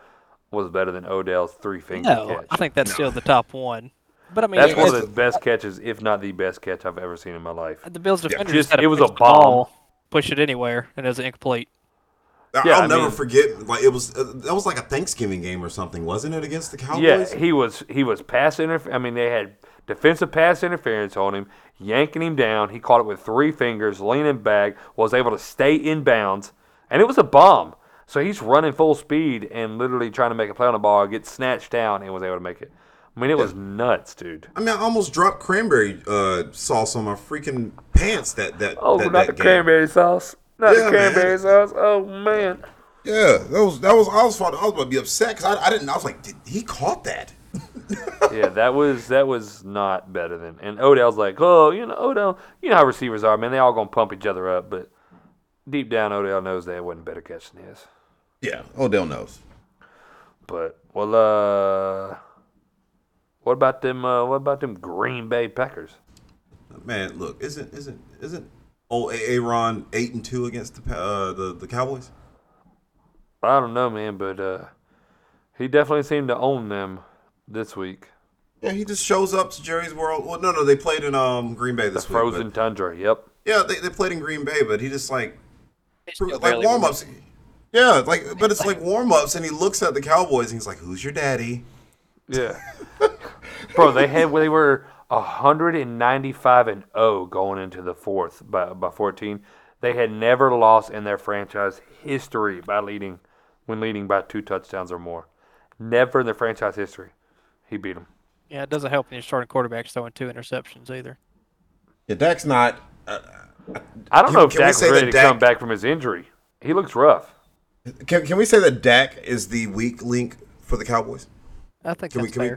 was better than Odell's three finger No, catch. I think that's still the top one. But I mean, That's Yeah, one of the best catches, if not the best catch I've ever seen in my life. the Bills defender just- just, had to it was a push the bomb. ball, push it anywhere, and it was incomplete. Yeah, I'll I never mean- forget. Like it was, uh, that was like a Thanksgiving game or something, wasn't it? Against the Cowboys. Yeah, he was he was pass interference. I mean, they had defensive pass interference on him, yanking him down. He caught it with three fingers, leaning back, was able to stay in bounds, and it was a bomb. So he's running full speed and literally trying to make a play on the ball, gets snatched down, and was able to make it. I mean, it was nuts, dude. I mean, I almost dropped cranberry uh, sauce on my freaking pants. That that Oh, that, not that the game. cranberry sauce. Not Yeah, the man. cranberry sauce. Oh man. Yeah, that was that was I was I was about to be upset because I, I didn't. I was like, did he caught that? yeah, that was that was not better than. And Odell's like, oh, you know, Odell, you know how receivers are, man. They all gonna pump each other up, but deep down, Odell knows that it wasn't better catch than his. Yeah, Odell knows. But well, uh, what about them? Uh, what about them Green Bay Packers? Man, look, isn't isn't isn't old Aaron eight and two against the uh, the the Cowboys? I don't know, man, but uh, he definitely seemed to own them this week. Yeah, he just shows up to Jerry's World. Well, no, no, they played in um Green Bay The this week. frozen but- tundra. Yep. yeah, they, they played in Green Bay, but he just like They like barely warm ups. Yeah, like but it's like warm ups, and he looks at the Cowboys and he's like, "Who's your daddy?" Yeah. Bro, they had they were 195 and 0 going into the fourth by by 14. They had never lost in their franchise history by leading when leading by two touchdowns or more. Never in their franchise history. He beat them. Yeah, it doesn't help when you're starting quarterbacks throwing two interceptions either. Yeah, Dak's not. Uh, I don't Can- know if can Dak's ready that to come back from his injury. He looks rough. can can we say that Dak is the weak link for the Cowboys? I think Can we that's can we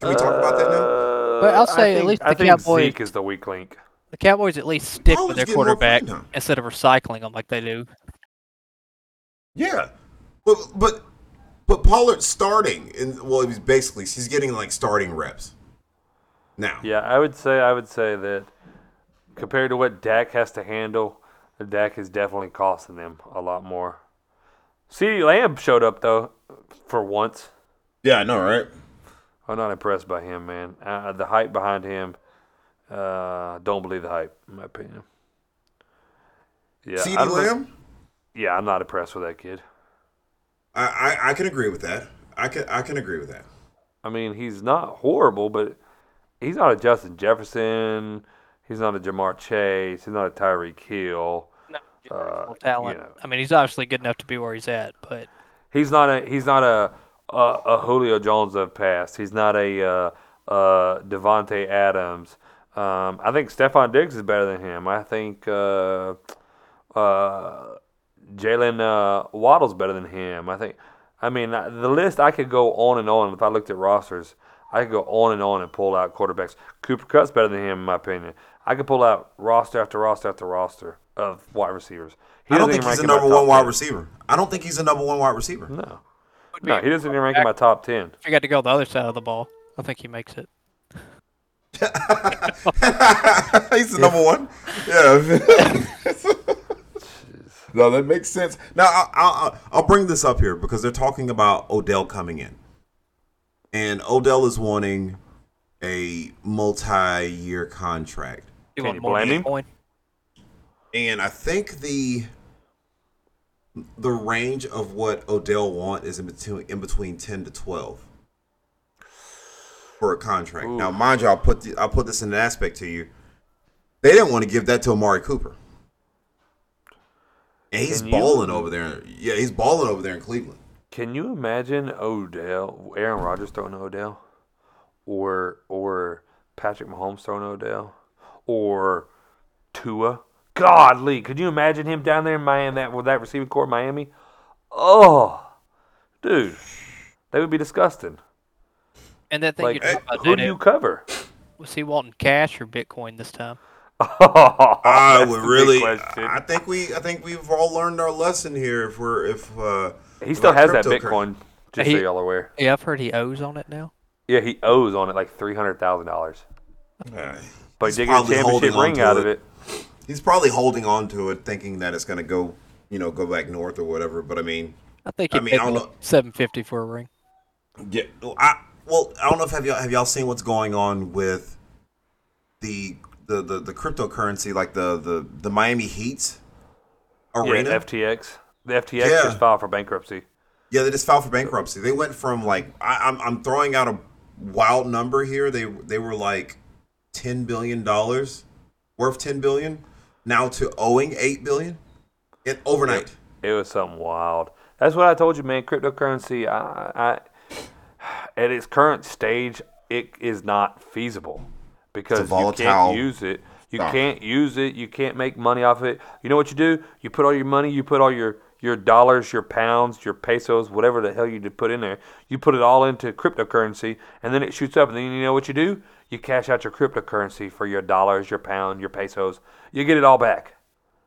can we talk about that now? But I'll I say at think- least I the think Cowboys- Zeke is the weak link. The Cowboys at least stick Pollard's with their quarterback instead of recycling them like they do. Yeah, but but but Pollard's starting, and well, he's basically he's getting like starting reps now. Yeah, I would say I would say that compared to what Dak has to handle, Dak is definitely costing them a lot more. CeeDee Lamb showed up though for once. Yeah, I know, right? I'm not impressed by him, man. Uh, the hype behind him, uh, don't believe the hype, in my opinion. Yeah, I CeeDee don't know- Lamb. Yeah, I'm not impressed with that kid. I, I I can agree with that. I can I can agree with that. I mean, he's not horrible, but he's not a Justin Jefferson. He's not a Ja'Marr Chase. He's not a Tyreek Hill. No, Uh, talent. you know. I mean, he's obviously good enough to be where he's at, but He's not a he's not a a, a Julio Jones of past. He's not a uh, uh, Davante Adams. Um, I think Stefon Diggs is better than him. I think uh, uh, Jalen uh, Waddle's better than him. I think. I mean, uh, the list I could go on and on. If I looked at rosters, I could go on and on and pull out quarterbacks. Cooper Kupp's better than him, in my opinion. I could pull out roster after roster after roster of wide receivers. He I don't think he's a rank in my number one wide 10. receiver. I don't think he's a number one wide receiver. No. No, he doesn't even rank in my top ten. if you got to go the other side of the ball, I think he makes it. he's the number one. Yeah. no, that makes sense. Now I, I, I- I'll bring this up here because they're talking about Odell coming in, and Odell is wanting a multi-year contract, You Can want you blame him? And I think the the range of what Odell want is in between in between ten to twelve for a contract. Now, mind you, I'll put the, I'll put this in an aspect to you. They didn't want to give that to Amari Cooper. And he's balling over there. Yeah, he's balling over there in Cleveland. Can you imagine Odell, Aaron Rodgers throwing Odell, or or Patrick Mahomes throwing Odell, or Tua? Godly, could you imagine him down there in Miami that with that receiving corps in Miami? Oh, dude, they would be disgusting. And that thing Like, you're about, who do you cover? was he wanting cash or Bitcoin this time? I would really. I think we. I think we've all learned our lesson here. If we're if uh, he still has that. Bitcoin. Just He- so y'all are aware. Yeah, I've heard he owes on it now. Yeah, he owes on it like three hundred thousand dollars, but he's he did get a championship ring to out of it. He's probably holding on to it, thinking that it's going to go, you know, go back north or whatever. But I mean, I think he I mean, I don't know. seven fifty for a ring. Yeah, well, I well, I don't know if have y'all have y'all seen what's going on with the the the, the cryptocurrency, like the the the Miami Heat's arena. Yeah, FTX. The FTX Yeah. just filed for bankruptcy. Yeah, they just filed for bankruptcy. They went from like I, I'm I'm throwing out a wild number here. They they were like ten billion dollars worth ten billion now to owing eight billion in overnight. It was something wild. That's what I told you, man. Cryptocurrency, I, I, at its current stage, it is not feasible because you can't use it. You stock. can't use it. You can't make money off it. You know what you do? You put all your money. You put all your your dollars, your pounds, your pesos, whatever the hell you did put in there. You put it all into cryptocurrency, and then it shoots up. And then you know what you do? You cash out your cryptocurrency for your dollars, your pound, your pesos. You get it all back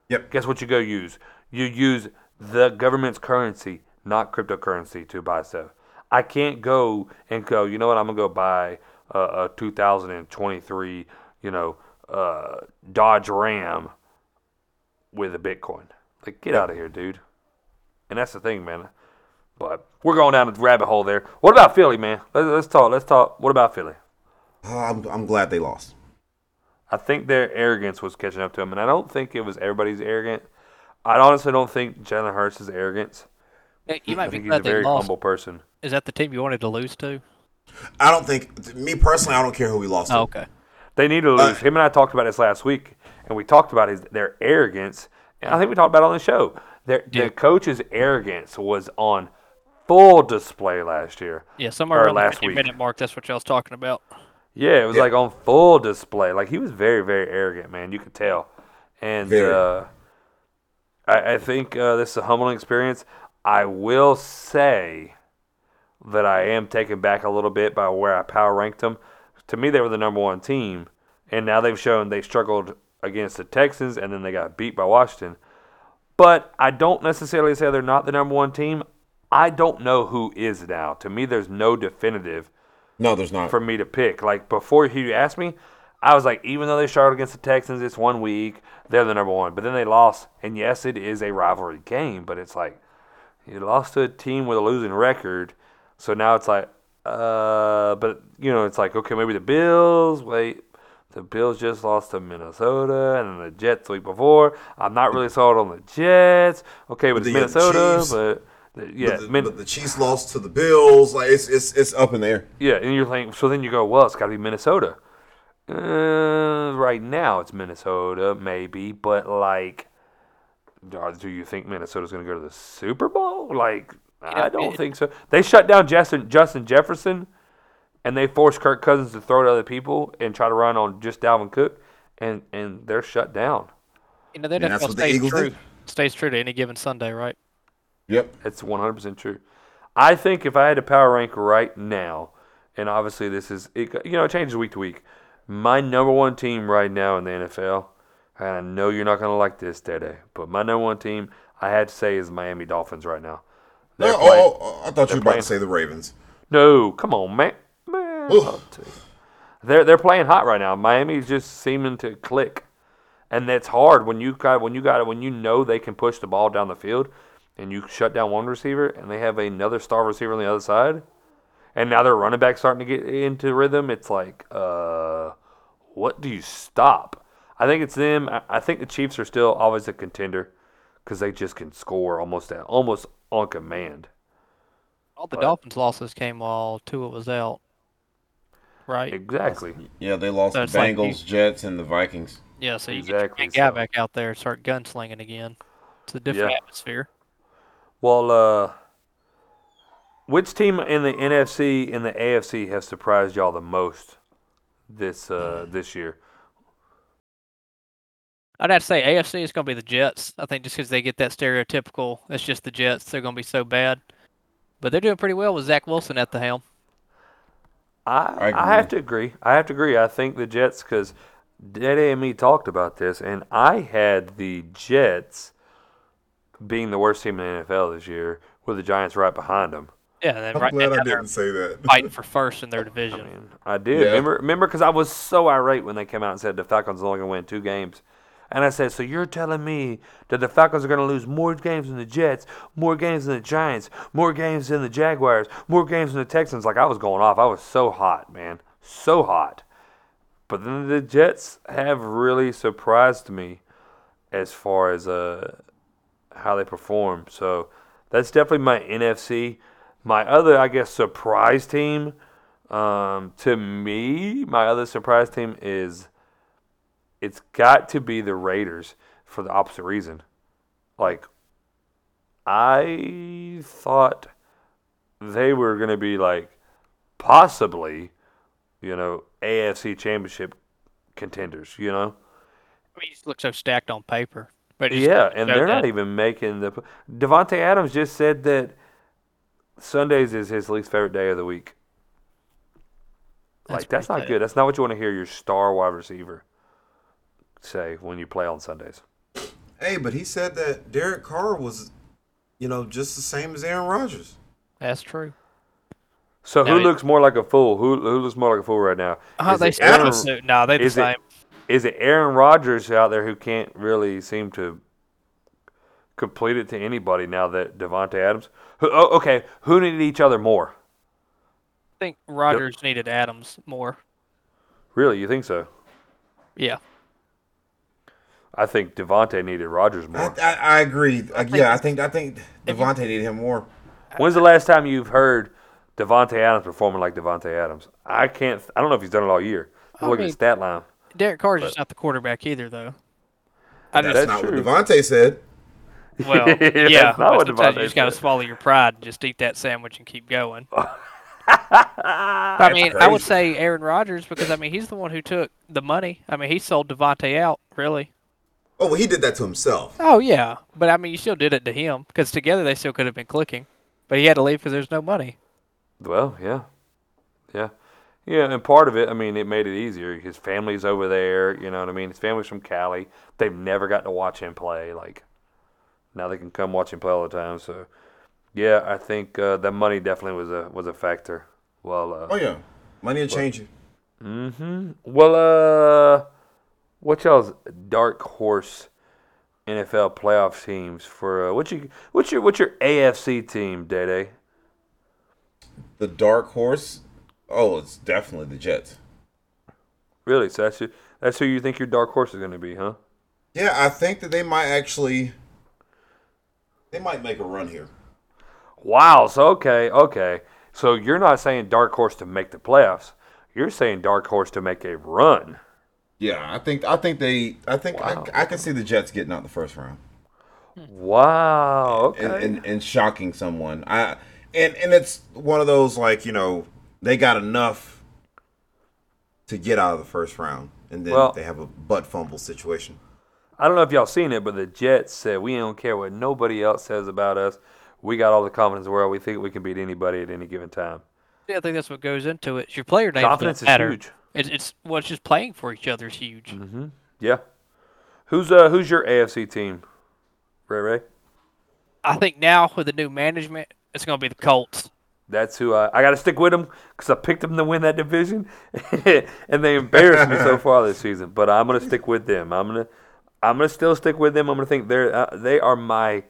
Yep. guess what you go use? You use the government's currency, not cryptocurrency, to buy stuff. I can't go and go. You know what? I'm gonna go buy a, a 2023, you know, uh, Dodge Ram with a Bitcoin. Like, get out of here, dude. And that's the thing, man. But we're going down the rabbit hole there. What about Philly, man? Let's, let's talk. Let's talk. What about Philly? Oh, I'm I'm glad they lost. I think their arrogance was catching up to them, and I don't think it was everybody's arrogant. I honestly don't think Jalen Hurts is arrogance. Hey, You I might be think he's a very lost. humble person. Is that the team you wanted to lose to? I don't think me personally. I don't care who we lost. to. Oh, okay. They need to Uh, lose. Him and I talked about this last week, and we talked about his their arrogance, and I think we talked about it on the show. Their the Yeah. coach's arrogance was on full display last year. Yeah, somewhere Or around the last week. minute mark. That's what y'all was talking about. Yeah, it was Yeah. like on full display. Like he was very, very arrogant, man. You could tell. And uh, I, I think uh, this is a humbling experience. I will say that I am taken back a little bit by where I power ranked them. To me, they were the number one team, and now they've shown they struggled against the Texans, and then they got beat by Washington. But I don't necessarily say they're not the number one team. I don't know who is now. To me, there's no definitive No, there's not. for me to pick. Like before you asked me, I was like, even though they struggled against the Texans, it's one week, they're the number one. But then they lost, and yes, it is a rivalry game, but it's like you lost to a team with a losing record, so now it's like, uh, but you know, it's like okay, maybe the Bills. Wait, the Bills just lost to Minnesota, and then the Jets the week before. I'm not really sold on the Jets. Okay, but But it's the, uh, Minnesota, Chiefs- but. The- Yeah, but the, Min- but the Chiefs lost to the Bills. Like it's it's it's up in there. Yeah, and you're thinking, so then you go, well, it's got to be Minnesota. Uh, right now, it's Minnesota, maybe, but like, do do you think Minnesota's going to go to the Super Bowl? Like, I don't think so. They shut down Justin Justin Jefferson, and they forced Kirk Cousins to throw to other people and try to run on just Dalvin Cook, and and they're shut down. You know, that And that's NFL what the stays Eagles true. did. Stays true to any given Sunday, right? Yep. It's 100% true. I think if I had to power rank right now, and obviously this is, it, you know, it changes week to week. My number one team right now in the NFL, and I know you're not going to like this, Dede, but my number one team, I had to say, is Miami Dolphins right now. They're oh, playing- oh, oh, I thought you were about playing- to say the Ravens. No, come on, man. Man, Ugh. I'll tell you. they're they're playing hot right now. Miami's just seeming to click, and that's hard when you got when you got it when you know they can push the ball down the field, and you shut down one receiver, and they have another star receiver on the other side, and now their running back starting to get into rhythm. It's like, uh, what do you stop? I think it's them. I, I think the Chiefs are still always a contender because they just can score almost at, almost on command. All the But- Dolphins losses came while Tua was out, right? Exactly. Yeah, they lost So the it's like Bengals, Jets, and the Vikings. Yeah, so you Exactly, get your big guy back out there and start gunslinging again. It's a different Yeah. atmosphere. Well, uh, which team in the NFC and the AFC has surprised y'all the most this uh, this year? I'd have to say AFC is going to be the Jets. I think just because they get that stereotypical, it's just the Jets. They're going to be so bad, but they're doing pretty well with Zach Wilson at the helm. I I I, have to agree. I have to agree. I think the Jets because Daddy and me talked about this, and I had the Jets being the worst team in the NFL this year, with the Giants right behind them. Yeah, then I'm right glad now I didn't say that. fighting for first in their I division. mean, I did. Yeah. Remember, remember, because I was so irate when they came out and said the Falcons are only going to win two games. And I said, so you're telling me that the Falcons are going to lose more games than the Jets, more games than the Giants, more games than the Jaguars, more games than the Texans? Like, I was going off. I was so hot, man. So hot. But then the Jets have really surprised me as far as uh, how they perform. So that's definitely my NFC. My other, I guess, surprise team. Um, to me, my other surprise team is it's got to be the Raiders for the opposite reason. Like, I thought they were going to be like possibly, you know, AFC Championship contenders. You know, I mean, you just look so stacked on paper. But yeah, and they're not even making the. Davante Adams just said that Sundays is his least favorite day of the week. That's like that's not sad. good. That's not what you want to hear your star wide receiver say when you play on Sundays. Hey, but he said that Derek Carr was, you know, just the same as Aaron Rodgers. That's true. So Now who he- looks more like a fool? Who who looks more like a fool right now? Uh-huh, is they it Aaron- Adams. do. No, they the Is it- same. Is it Aaron Rodgers out there who can't really seem to complete it to anybody now that Davante Adams? Who, oh, okay, who needed each other more? I think Rodgers needed Adams more. Really, you think so? Yeah. I think Davante needed Rodgers more. I, I agree. Uh, think- yeah, I think I think If you- Davante needed him more. When's the last time you've heard Davante Adams performing like Davante Adams? I can't. I don't know if he's done it all year. I Look at mean- his stat line. Derek Carr's just not the quarterback either, though. I That's, That's not true. what Davante said. Well, That's yeah, not but what sometimes Davante you just got to swallow your pride and just eat that sandwich and keep going. I mean, I would say Aaron Rodgers because I mean he's the one who took the money. I mean he sold Davante out, really. Oh, well, he did that to himself. Oh yeah, but I mean you still did it to him because together they still could have been clicking, but he had to leave because there's no money. Well, yeah, yeah, yeah. And part of it, I mean, it made it easier. His family's over there. You know what I mean? His family's from Cali. They've never got to watch him play. Like now they can come watch him play all the time. So yeah, I think uh, that money definitely was a was a factor. Well, uh, Oh yeah, money will change you. Mm-hmm. Well, uh, what y'all's dark horse NFL playoff teams for uh, what you what's your what's your AFC team, Day Day? The dark horse. Oh, it's definitely the Jets. Really? So that's who, that's who you think your dark horse is going to be, huh? Yeah, I think that they might actually. They might make a run here. Wow. So okay, okay. So you're not saying dark horse to make the playoffs. You're saying dark horse to make a run. Yeah, I think I think they I think Wow. I, I can see the Jets getting out the first round Wow. Okay. and, and, and shocking someone. I and and it's one of those like you know they got enough To get out of the first round, and then Well- they have a butt fumble situation. I don't know if y'all seen it, but the Jets said we don't care what nobody else says about us. We got all the confidence in the world. We think we can beat anybody at any given time. Yeah, I think that's what goes into it. It's your player names Confidence is matter. huge. It's it's well, it's just playing for each other is huge. Mm-hmm. Yeah. Who's uh who's your AFC team? Ray Ray. I think now with the new management, it's going to be the Colts. That's who I, I got to stick with them because I picked them to win that division, and they embarrassed me so far this season. But I'm gonna stick with them. I'm gonna I'm gonna still stick with them. I'm gonna think they're uh, they are my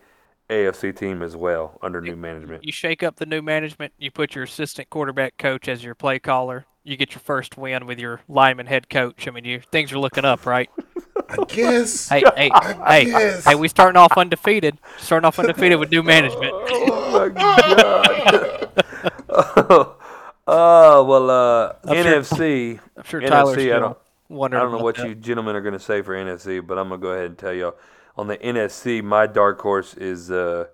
AFC team as well under new management. You shake up the new management. You put your assistant quarterback coach as your play caller. You get your first win with your lineman head coach. I mean, you things are looking up, right? I guess. Hey, hey, hey, guess. hey! We starting off undefeated. Starting off undefeated with new management. Oh my god. oh well, uh, I'm sure- NFC. I'm sure NFC, Tyler's I don't- wondering. I don't know what that. you gentlemen are going to say for NFC, but I'm going to go ahead and tell y'all. On the NFC, my dark horse is uh,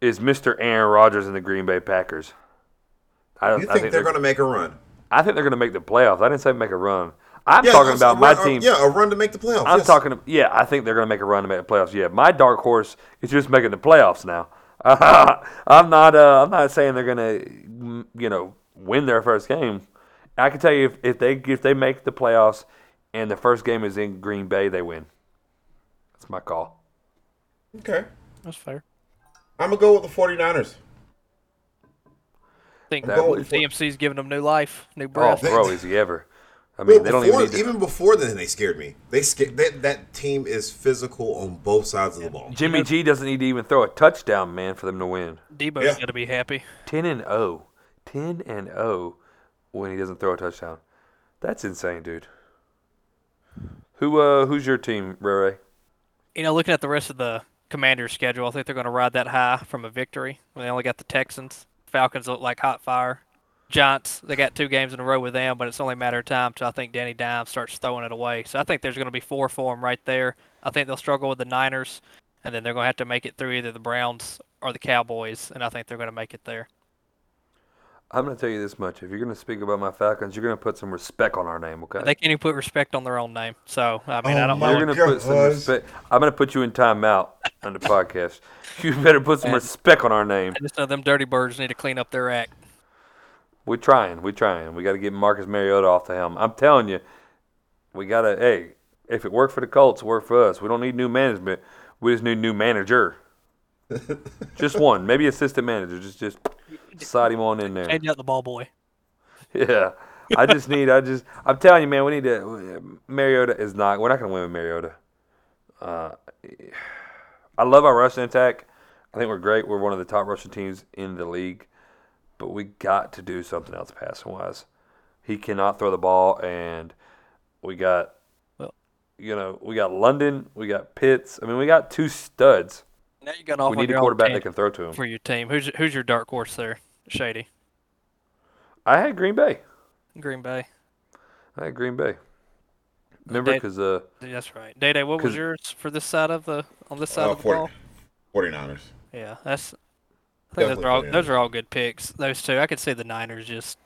is Mr. Aaron Rodgers and the Green Bay Packers. I, don't, You I think they're going to make a run? I think they're going to make the playoffs. I didn't say make a run. I'm Yeah, talking about my run- team. Yeah, a run to make the playoffs. I'm yes. talking. Yeah, I think they're going to make a run to make the playoffs. Yeah, my dark horse is just making the playoffs now. I'm not. Uh, I'm not saying they're going to, you know, win their first game. I can tell you if, if they if they make the playoffs and the first game is in Green Bay, they win. That's my call. Okay. That's fair. I'm gonna go with the 49ers. I think That that would- CMC's giving them new life, new Oh, breath. bro, is he ever? I mean, Well, they don't before, even to. even before then, they scared me. They scared that that team is physical on both sides of the ball. Jimmy G doesn't need to even throw a touchdown, man, for them to win. Deebo's Yeah. got to be happy. 10 and 0. 10 and 0 when he doesn't throw a touchdown. That's insane, dude. Who uh who's your team, Ray Ray? You know, looking at the rest of the Commanders' schedule. I think they're going to ride that high from a victory. When they only got the Texans. Falcons look like hot fire. Giants, they got two games in a row with them, but it's only a matter of time till I think Danny Dimes starts throwing it away. So I think there's going to be four for them right there. I think they'll struggle with the Niners, and then they're going to have to make it through either the Browns or the Cowboys, and I think they're going to make it there. I'm going to tell you this much: if you're going to speak about my Falcons, you're going to put some respect on our name, okay? They can't even put respect on their own name. So I mean, Oh I don't my know. You're gonna put some respect. I'm gonna put you in timeout on the podcast. You better put some And- respect on our name. I just know them dirty birds need to clean up their act. We're trying. We're trying. We got to get Marcus Mariota off the helm. I'm telling you, we gotta. Hey, if it worked for the Colts, it worked for us. We don't need new management. We just need new manager. just one, maybe assistant manager. Just just slide him on in there. Change out the ball boy. Yeah. I just need. I just. I'm telling you, man. We need to. Mariota is not. We're not gonna win with Mariota. Uh, I love our rushing attack. I think we're great. We're one of the top rushing teams in the league, but we got to do something else passing wise. He cannot throw the ball, and we got, Well- you know, we got London, we got Pitts. I mean, we got two studs. Now you got off We on need a your own quarterback that can throw to him. for your team. Who's who's your dark horse there, Shady? I had Green Bay. Green Bay. I had Green Bay. Remember, They- because uh, That's right. Day Day, what was 'Cause- yours for this side of the on this side Uh, of the 40, ball? 49ers. Yeah, that's. I think those are all 49ers. those are all good picks. Those two, I could see the Niners just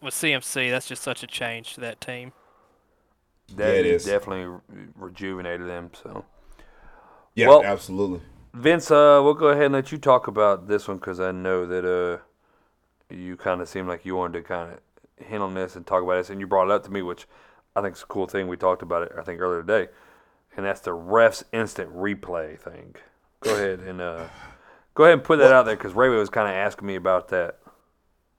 with CMC. That's just such a change to that team. that Yeah, it is. definitely rejuvenated them. So. Yeah, Well- absolutely. Vince, uh, we'll go ahead and let you talk about this one because I know that uh, you kind of seemed like you wanted to kind of hint on this and talk about this, and you brought it up to me, which I think is a cool thing. We talked about it, I think, earlier today, and that's the refs instant replay thing. Go ahead and uh, go ahead and put that out there because Ray was kind of asking me about that.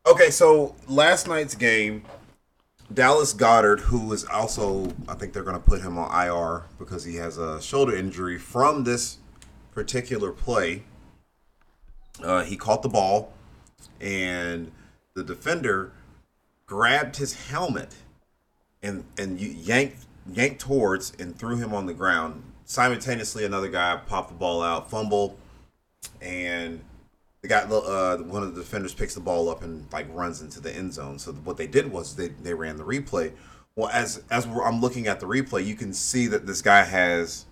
Okay, so last night's game, Dallas Goedert, who is also, I think they're going to put him on IR because he has a shoulder injury from this particular play. Uh, he caught the ball, and the defender grabbed his helmet and and yanked yanked towards and threw him on the ground. Simultaneously, another guy popped the ball out, fumble, and the guy, uh, one of the defenders picks the ball up and like runs into the end zone. So what they did was they, they ran the replay. Well, as as we're, I'm looking at the replay, you can see that this guy has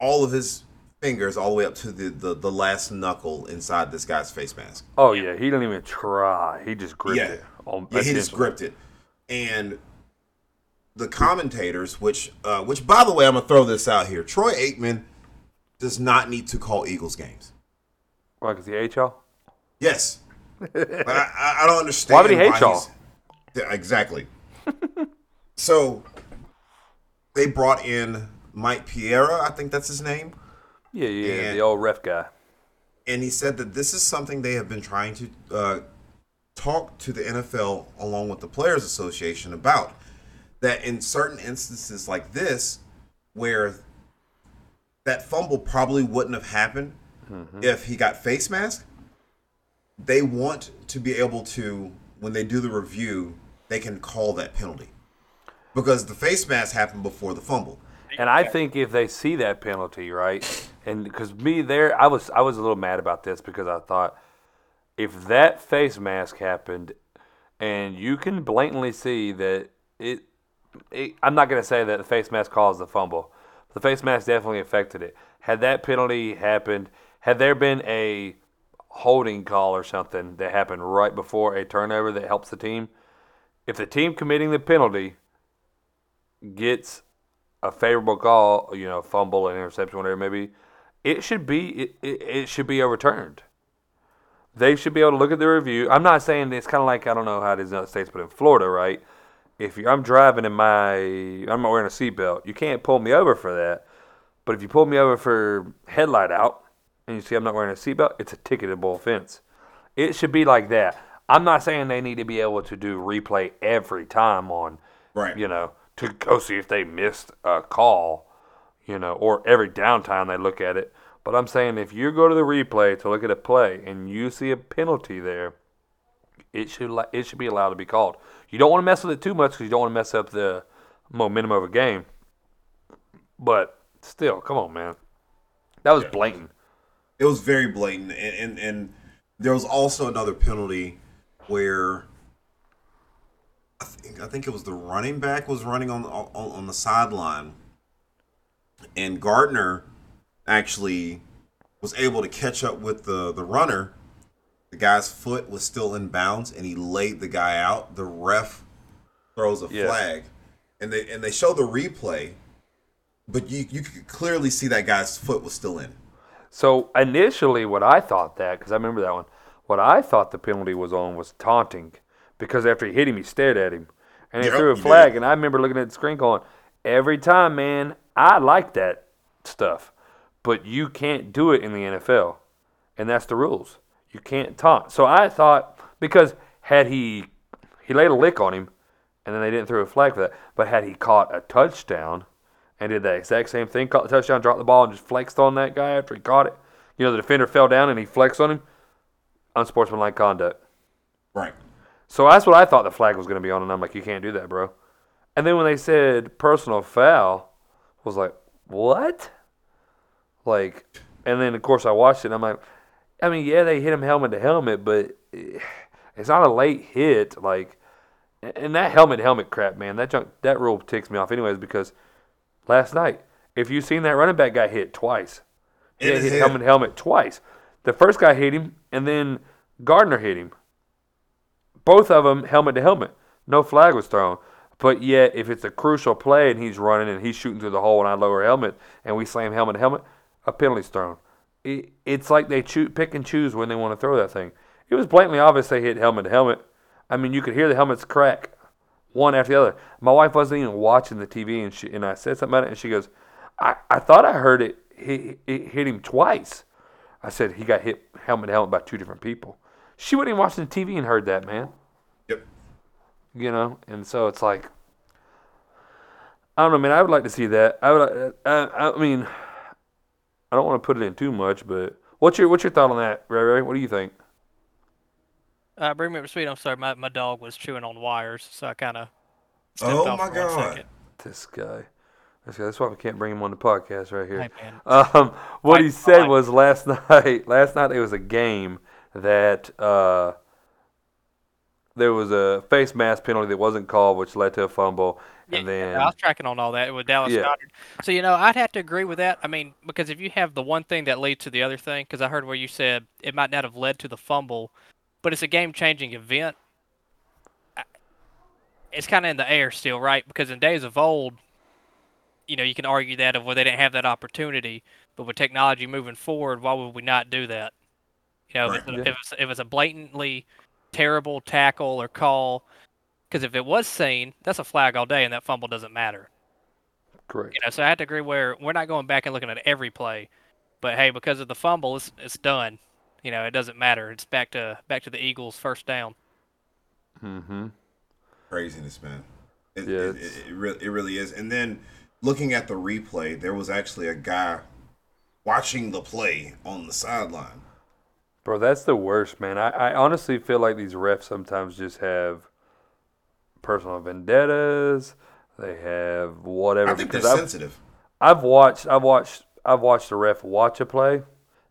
all of his fingers all the way up to the, the, the last knuckle inside this guy's face mask. Oh yeah, he didn't even try. He just gripped Yeah. it. On, Yeah, he just gripped it. And the commentators, which uh, which by the way, I'm gonna throw this out here. Troy Aikman does not need to call Eagles games. Why? Because he ate y'all. Yes, but I, I, I don't understand. Why would he hate y'all? Yeah, exactly. so they brought in Mike Pereira, I think that's his name, Yeah, yeah, And- the old ref guy. and he said that this is something they have been trying to uh, talk to the NFL along with the Players Association about. That in certain instances like this, where that fumble probably wouldn't have happened mm-hmm. if he got face mask, they want to be able to, when they do the review, they can call that penalty. Because the face mask happened before the fumble. And I think if they see that penalty, right, and because me there, I was I was a little mad about this because I thought if that face mask happened, and you can blatantly see that it, it I'm not gonna say that the face mask caused the fumble. The face mask definitely affected it. Had that penalty happened, had there been a holding call or something that happened right before a turnover that helps the team, if the team committing the penalty gets a favorable call, you know, fumble, an interception, whatever it may be, it should be it, it, it should be overturned. They should be able to look at the review. I'm not saying it's kind of like I don't know how it is in other states, but in Florida, right? If you, I'm driving in my, I'm not wearing a seatbelt, you can't pull me over for that. But if you pull me over for headlight out and you see I'm not wearing a seatbelt, it's a ticketable offense. It should be like that. I'm not saying they need to be able to do replay every time on Right. you know, to go see if they missed a call, you know, or every downtime they look at it. But I'm saying if you go to the replay to look at a play and you see a penalty there, it should it should be allowed to be called. You don't want to mess with it too much because you don't want to mess up the momentum of a game. But still, come on, man. That was blatant. It was very blatant, and, and and there was also another penalty where I think I think it was the running back was running on on, on the sideline, and Gardner actually was able to catch up with the the runner. The guy's foot was still in bounds, and he laid the guy out. The ref throws a Yes. flag, and they and they show the replay, but you you could clearly see that guy's foot was still in. So initially, what I thought that because I remember that one, what I thought the penalty was on was taunting, because after he hit him, he stared at him, and he Yep, threw a flag. did. And I remember looking at the screen, going, "Every time, man, I like that stuff, but you can't do it in the NFL, and that's the rules. You can't taunt." So I thought because had he he laid a lick on him, and then they didn't throw a flag for that, but had he caught a touchdown and did the exact same thing, caught the touchdown, dropped the ball, and just flexed on that guy after he caught it. You know, the defender fell down and he flexed on him. Unsportsmanlike conduct. Right. So that's what I thought the flag was going to be on, and I'm like, you can't do that, bro. And then when they said personal foul, I was like, what? Like, and then of course I watched it, and I'm like, I mean, yeah, they hit him helmet to helmet, but it's not a late hit. Like, and that helmet to helmet crap, man, that junk, that rule ticks me off, anyways, because last night, if you seen that running back guy hit twice, he hit head. helmet to helmet twice. The first guy hit him, and then Gardner hit him. Both of them helmet to helmet. No flag was thrown. But yet, if it's a crucial play and he's running and he's shooting through the hole and I lower helmet and we slam helmet to helmet, a penalty's thrown. It, it's like they choo- pick and choose when they want to throw that thing. It was blatantly obvious they hit helmet to helmet. I mean, you could hear the helmets crack one after the other. My wife wasn't even watching the TV, and she and I said something about it, and she goes, "I, I thought I heard it hit, it hit him twice." I said he got hit helmet to helmet by two different people. She wasn't even watching the TV and heard that, man. Yep. You know, and so it's like, I don't know, man. I would like to see that. I would. uh, I mean, I don't want to put it in too much, but what's your what's your thought on that, Ray Ray? What do you think? Uh, bring me up to speed. I'm sorry, my, my dog was chewing on wires, so I kind of. Oh my God. This guy. This guy. That's why we can't bring him on the podcast right here. Hey Um, what Fight he said life. was last night. Last night it was a game that uh, there was a face mask penalty that wasn't called, which led to a fumble, and Yeah, then I was tracking on all that with Dallas Yeah. Goedert. So you know, I'd have to agree with that. I mean, because if you have the one thing that leads to the other thing, because I heard where you said it might not have led to the fumble, but it's a game-changing event. It's kind of in the air still, right? Because in days of old, you know, you can argue that of well, they didn't have that opportunity, but with technology moving forward, why would we not do that? You know, if, Right. it's, if, it's, if it's a blatantly terrible tackle or call, because if it was seen, that's a flag all day, and that fumble doesn't matter. correct. You know, so I have to agree where we're not going back and looking at every play, but hey, because of the fumble, it's it's done. You know, it doesn't matter. It's back to back to the Eagles' first down. Mm-hmm. Craziness, man. It, Yeah, it, it, it, really, it really is. And then looking at the replay, there was actually a guy watching the play on the sideline. Bro, that's the worst, man. I, I honestly feel like these refs sometimes just have personal vendettas. They have whatever. I think they're I've, sensitive. I've watched, I've watched, I've watched a ref watch a play,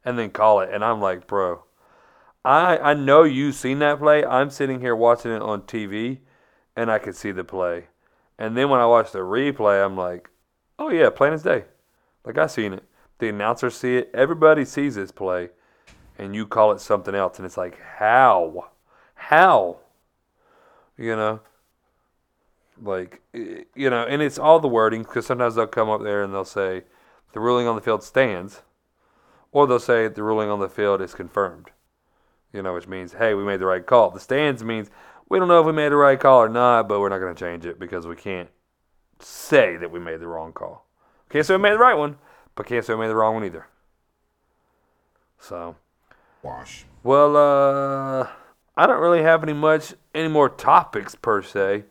and then call it, and I'm like, bro, I I know you've seen that play. I'm sitting here watching it on TV, and I could see the play, and then when I watch the replay, I'm like, oh yeah, plain as day, like I seen it. The announcers see it. Everybody sees this play, and you call it something else, and it's like, how, how, you know. Like, you know, and it's all the wording because sometimes they'll come up there and they'll say, the ruling on the field stands, or they'll say the ruling on the field is confirmed. You know, which means, hey, we made the right call. The stands means we don't know if we made the right call or not, but we're not going to change it because we can't say that we made the wrong call. Can't say we made the right one, but can't say we made the wrong one either. So, Wash. well, uh, I don't really have any much any more topics per se.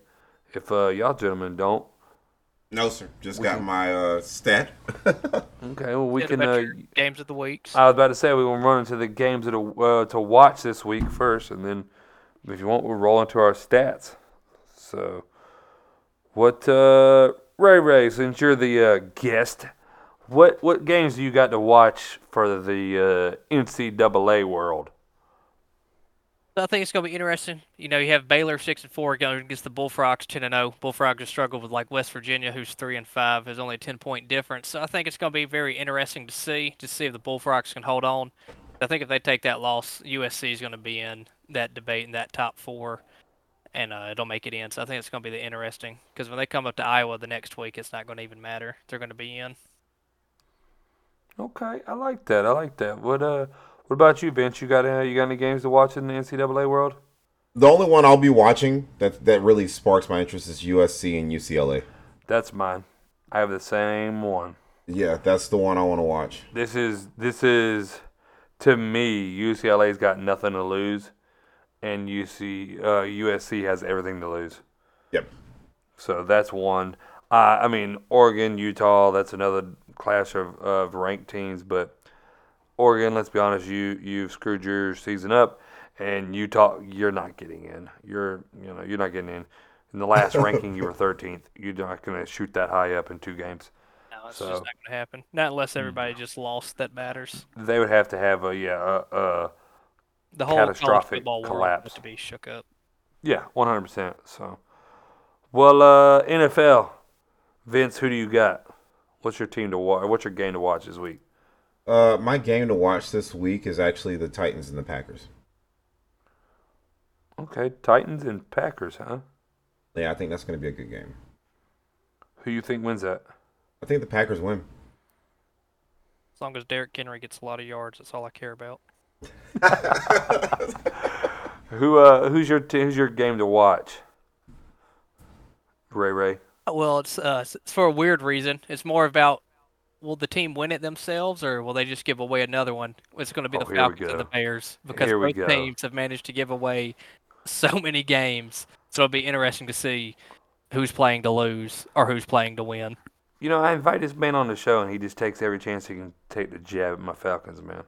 If uh, y'all gentlemen don't, No, sir. Just got my uh, stat. okay, well we can. Uh, games of the week. I was about to say we will run into the games that uh, to watch this week first, and then if you want, we'll roll into our stats. So, what uh, Ray Ray? Since you're the uh, guest, What what games do you got to watch for the uh, NCAA world? So I think it's going to be interesting. You know, you have Baylor six and four going against the Bullfrogs ten and zero. Bullfrogs have struggled with like West Virginia, who's three and five, has only a ten point difference. So I think it's going to be very interesting to see to see if the Bullfrogs can hold on. I think if they take that loss, USC is going to be in that debate in that top four, and uh, it'll make it in. So I think it's going to be the interesting because when they come up to Iowa the next week, it's not going to even matter. They're going to be in. Okay, I like that. I like that. What uh, what about you, Vince? You got uh, you got any games to watch in the NCAA world? The only one I'll be watching that that really sparks my interest is USC and UCLA. That's mine. I have the same one. Yeah, that's the one I want to watch. This is this is to me UCLA's got nothing to lose, and UC uh, USC has everything to lose. Yep. So that's one. Uh, I mean Oregon, Utah. That's another clash of, of ranked teams. But Oregon, let's be honest, you you've screwed your season up, and Utah, you're not getting in. You're you know you're not getting in. In the last ranking, you were 13th. You're not going to shoot that high up in two games. No, it's So- just not going to happen. Not unless everybody just lost that matters. They would have to have a yeah a, a The whole college Catastrophic football world collapse. has to be shook up. Yeah, one hundred percent. So, well, uh, NFL, Vince, who do you got? What's your team to watch? What's your game to watch this week? Uh, my game to watch this week is actually the Titans and the Packers. Okay, Titans and Packers, huh? Yeah, I think that's going to be a good game. Who you think wins that? I think the Packers win. As long as Derrick Henry gets a lot of yards, that's all I care about. Who uh, who's your t- who's your game to watch? Ray Ray. Well, it's uh, it's it's for a weird reason. It's more about will the team win it themselves, or will they just give away another one? It's going to be Oh, the Falcons and the. Bears because Here both teams have managed to give away so many games. So it'll be interesting to see who's playing to lose or who's playing to win. You know, I invite this man on the show, and he just takes every chance he can take the jab at my Falcons, man.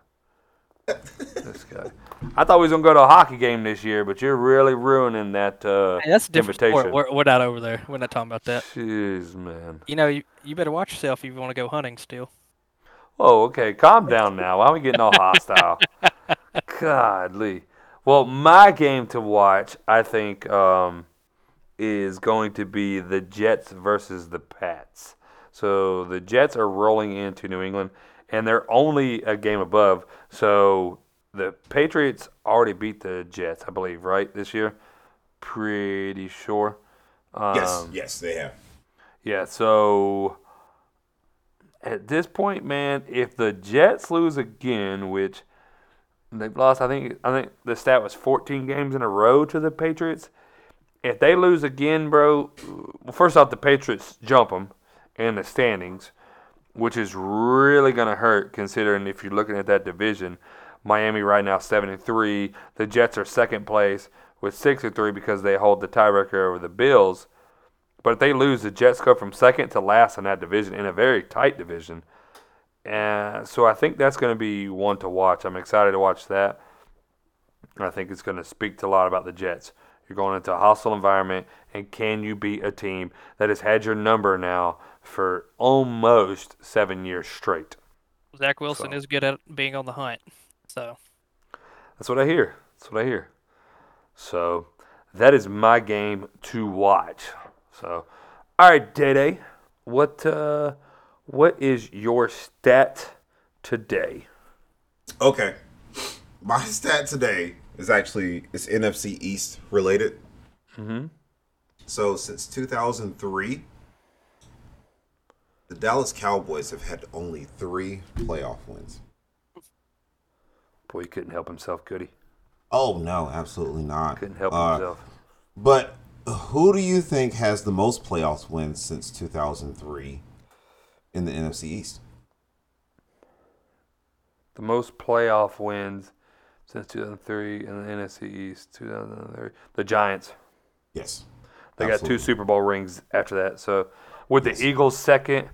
This guy. I thought we was gonna go to a hockey game this year, but you're really ruining that uh, Hey, that's a different invitation. sport. We're, we're not over there. We're not talking about that. Jeez, man. You know, you, you better watch yourself if you want to go hunting still. Oh, okay. Calm down now. Why are we getting all hostile? Godly. Well, my game to watch, I think, um, is going to be the Jets versus the Pats. So the Jets are rolling into New England, and they're only a game above. So the Patriots already beat the Jets, I believe, right this year. Pretty sure. Um, yes, yes, they have. yeah, so at this point, man, if the Jets lose again, which they've lost, I think I think the stat was 14 games in a row to the Patriots. If they lose again, bro, well, first off, the Patriots jump them in the standings, which is really gonna hurt considering if you're looking at that division. Miami right now 73. The Jets are second place with 63 because they hold the tiebreaker over the Bills. But if they lose, the Jets go from second to last in that division in a very tight division. And so I think that's going to be one to watch. I'm excited to watch that. I think it's going to speak to a lot about the Jets. You're going into a hostile environment, and can you beat a team that has had your number now for almost seven years straight? Zach Wilson So- is good at being on the hunt. So That's what I hear. That's what I hear. So that is my game to watch. So, all right, Day Day, what uh, what is your stat today? Okay. My stat today is actually it's NFC East related. Mm-hmm. So since 2003, the Dallas Cowboys have had only three playoff wins. Boy, he couldn't help himself, could he? Oh no, absolutely not. Couldn't help Uh, himself. But who do you think has the most playoff wins since 2003 in the NFC East? The most playoff wins since 2003 in the NFC East. 2003. The Giants. Yes. They got two Super Bowl rings after that. So with the Eagles second,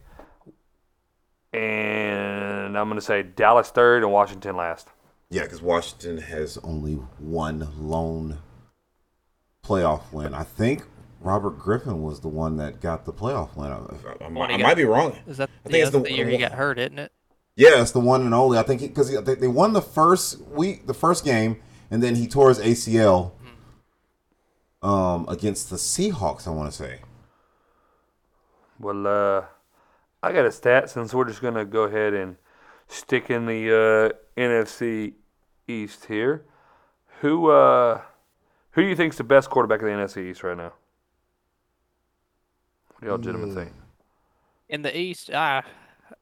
and I'm going to say Dallas third and Washington last. Yeah, because Washington has only one lone playoff win. I think Robert Griffin was the one that got the playoff win. I, I, When he I got- might be wrong. Is that I think yeah, it's the- the, year he got hurt, isn't it? Yeah, it's the one and only. I think because they, they won the first week, the first game, and then he tore his ACL um, against the Seahawks. I want to say. Well, uh, I got a stat since we're just gonna go ahead and stick in the uh, NFC East here. Who uh, who do you think's the best quarterback in the NFC East right now? What do y'all gentlemen think? In the East, I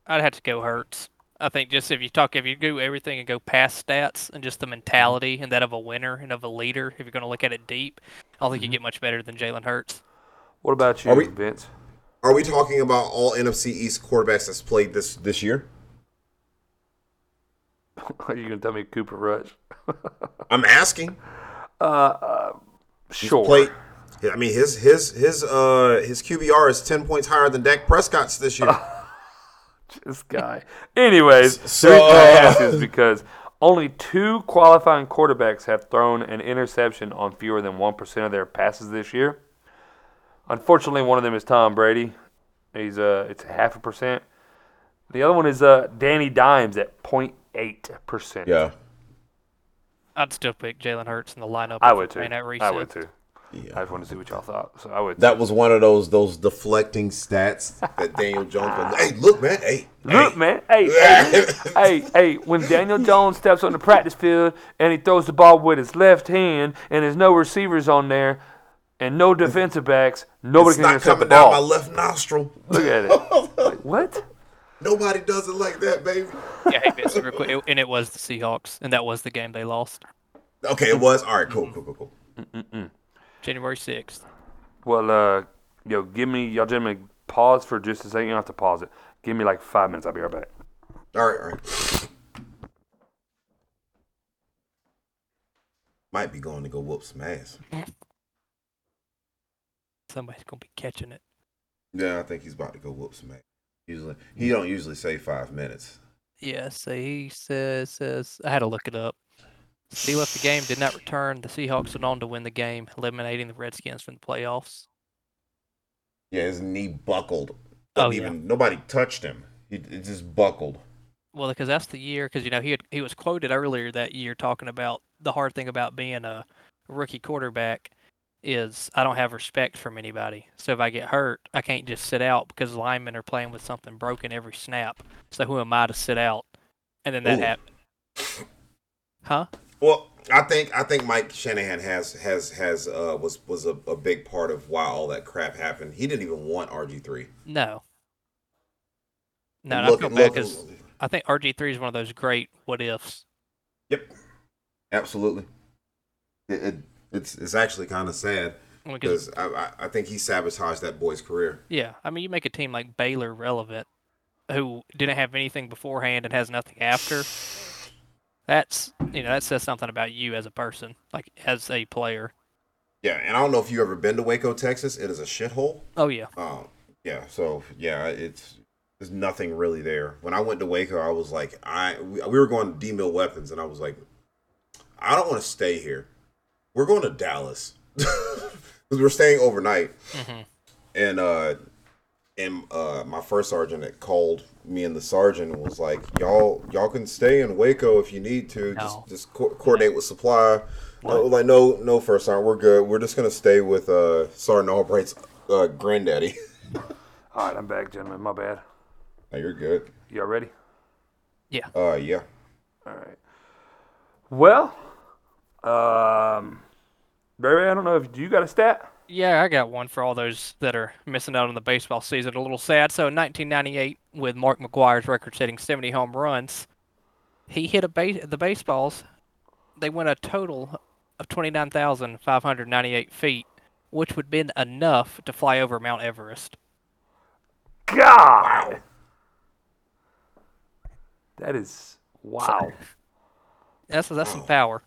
I'd have to go Hurts. I think just if you talk, if you do everything and go past stats and just the mentality and that of a winner and of a leader, if you're going to look at it deep, I don't think you get much better than Jalen Hurts. What about you, we- Vince? Are we talking about all NFC East quarterbacks that's played this this year? Are you gonna tell me Cooper Rush? I'm asking. He's Sure. played. I mean, his his his uh his QBR is ten points higher than Dak Prescott's this year. this guy. Anyways, So, the reason I uh, ask is because only two qualifying quarterbacks have thrown an interception on fewer than one percent of their passes this year. Unfortunately, one of them is Tom Brady. He's uh, it's half a percent. The other one is uh, Danny Dimes at 0.8 percent. yeah, I'd still pick Jalen Hurts in the lineup. I would too. we're I would too. I just wanted to see what y'all thought. So I would. That was one of those those deflecting stats that Daniel Jones. Was, hey, look, man. Hey, Look, hey. man. Hey, hey, hey, hey. When Daniel Jones steps on the practice field and he throws the ball with his left hand and there's no receivers on there and no defensive backs, nobody It's can not intercept the coming down my left nostril. Look at it. Like, what? Nobody does it like that, baby. Yeah, hey, Vince, real quick, and it was the Seahawks, and that was the game they lost, Okay, it was all right. Cool, cool, cool, cool. January sixth. Well, uh, yo, give me, y'all gentlemen, pause for just a second. You don't have to pause it. Give me like five minutes. I'll be right back. All right, all right. Might be going to go whoop some ass. Somebody's gonna be catching it. Yeah, I think he's about to go whoop some ass. Usually, he mm. don't usually say five minutes. Yeah, so he says says I had to look it up. He left the game, did not return. The Seahawks went on to win the game, eliminating the Redskins from the playoffs. Yeah, his knee buckled. Oh, yeah. even nobody touched him. He it just buckled. Well, because that's the year. Because you know he had, he was quoted earlier that year talking about the hard thing about being a rookie quarterback is I don't have respect from anybody. So if I get hurt, I can't just sit out because linemen are playing with something broken every snap. So who am I to sit out? And then that Ooh. happened. Huh? Well, I think I think Mike Shanahan has has has uh was was a, a big part of why all that crap happened. He didn't even want RG three. No. No, and I feel bad because I think RG three is one of those great what ifs. Yep. Absolutely. It, it it's it's actually kind of sad Because I I think he sabotaged that boy's career. yeah, I mean you make a team like Baylor relevant, who didn't have anything beforehand and has nothing after. That's you know that says something about you as a person, like as a player. Yeah, and I don't know if you've ever been to Waco, Texas. It is a shithole. Oh yeah, Um, yeah. So yeah, it's there's nothing really there. When I went to Waco, I was like, I we, we were going to D Mill Weapons, and I was like, I don't want to stay here. We're going to Dallas because we're staying overnight. And uh, and uh, my first sergeant had called me and the sergeant and was like, y'all y'all can stay in Waco if you need to. No. Just just co- coordinate with supply. I like, no, no, first sergeant, we're good. We're just gonna stay with uh, Sergeant Albright's uh, granddaddy. All right, I'm back, gentlemen. My bad. Oh, you're good. Y'all ready? Yeah. Uh, yeah. All right. Well, um, Barry, I don't know if do you got a stat? yeah. I got one for all those that are missing out on the baseball season. A little sad. So in 1998, with Mark McGwire's record-setting 70 home runs, he hit a base the baseballs. They went a total of 29,598 feet, which would have been enough to fly over Mount Everest. God, that is wow. That's that's some power.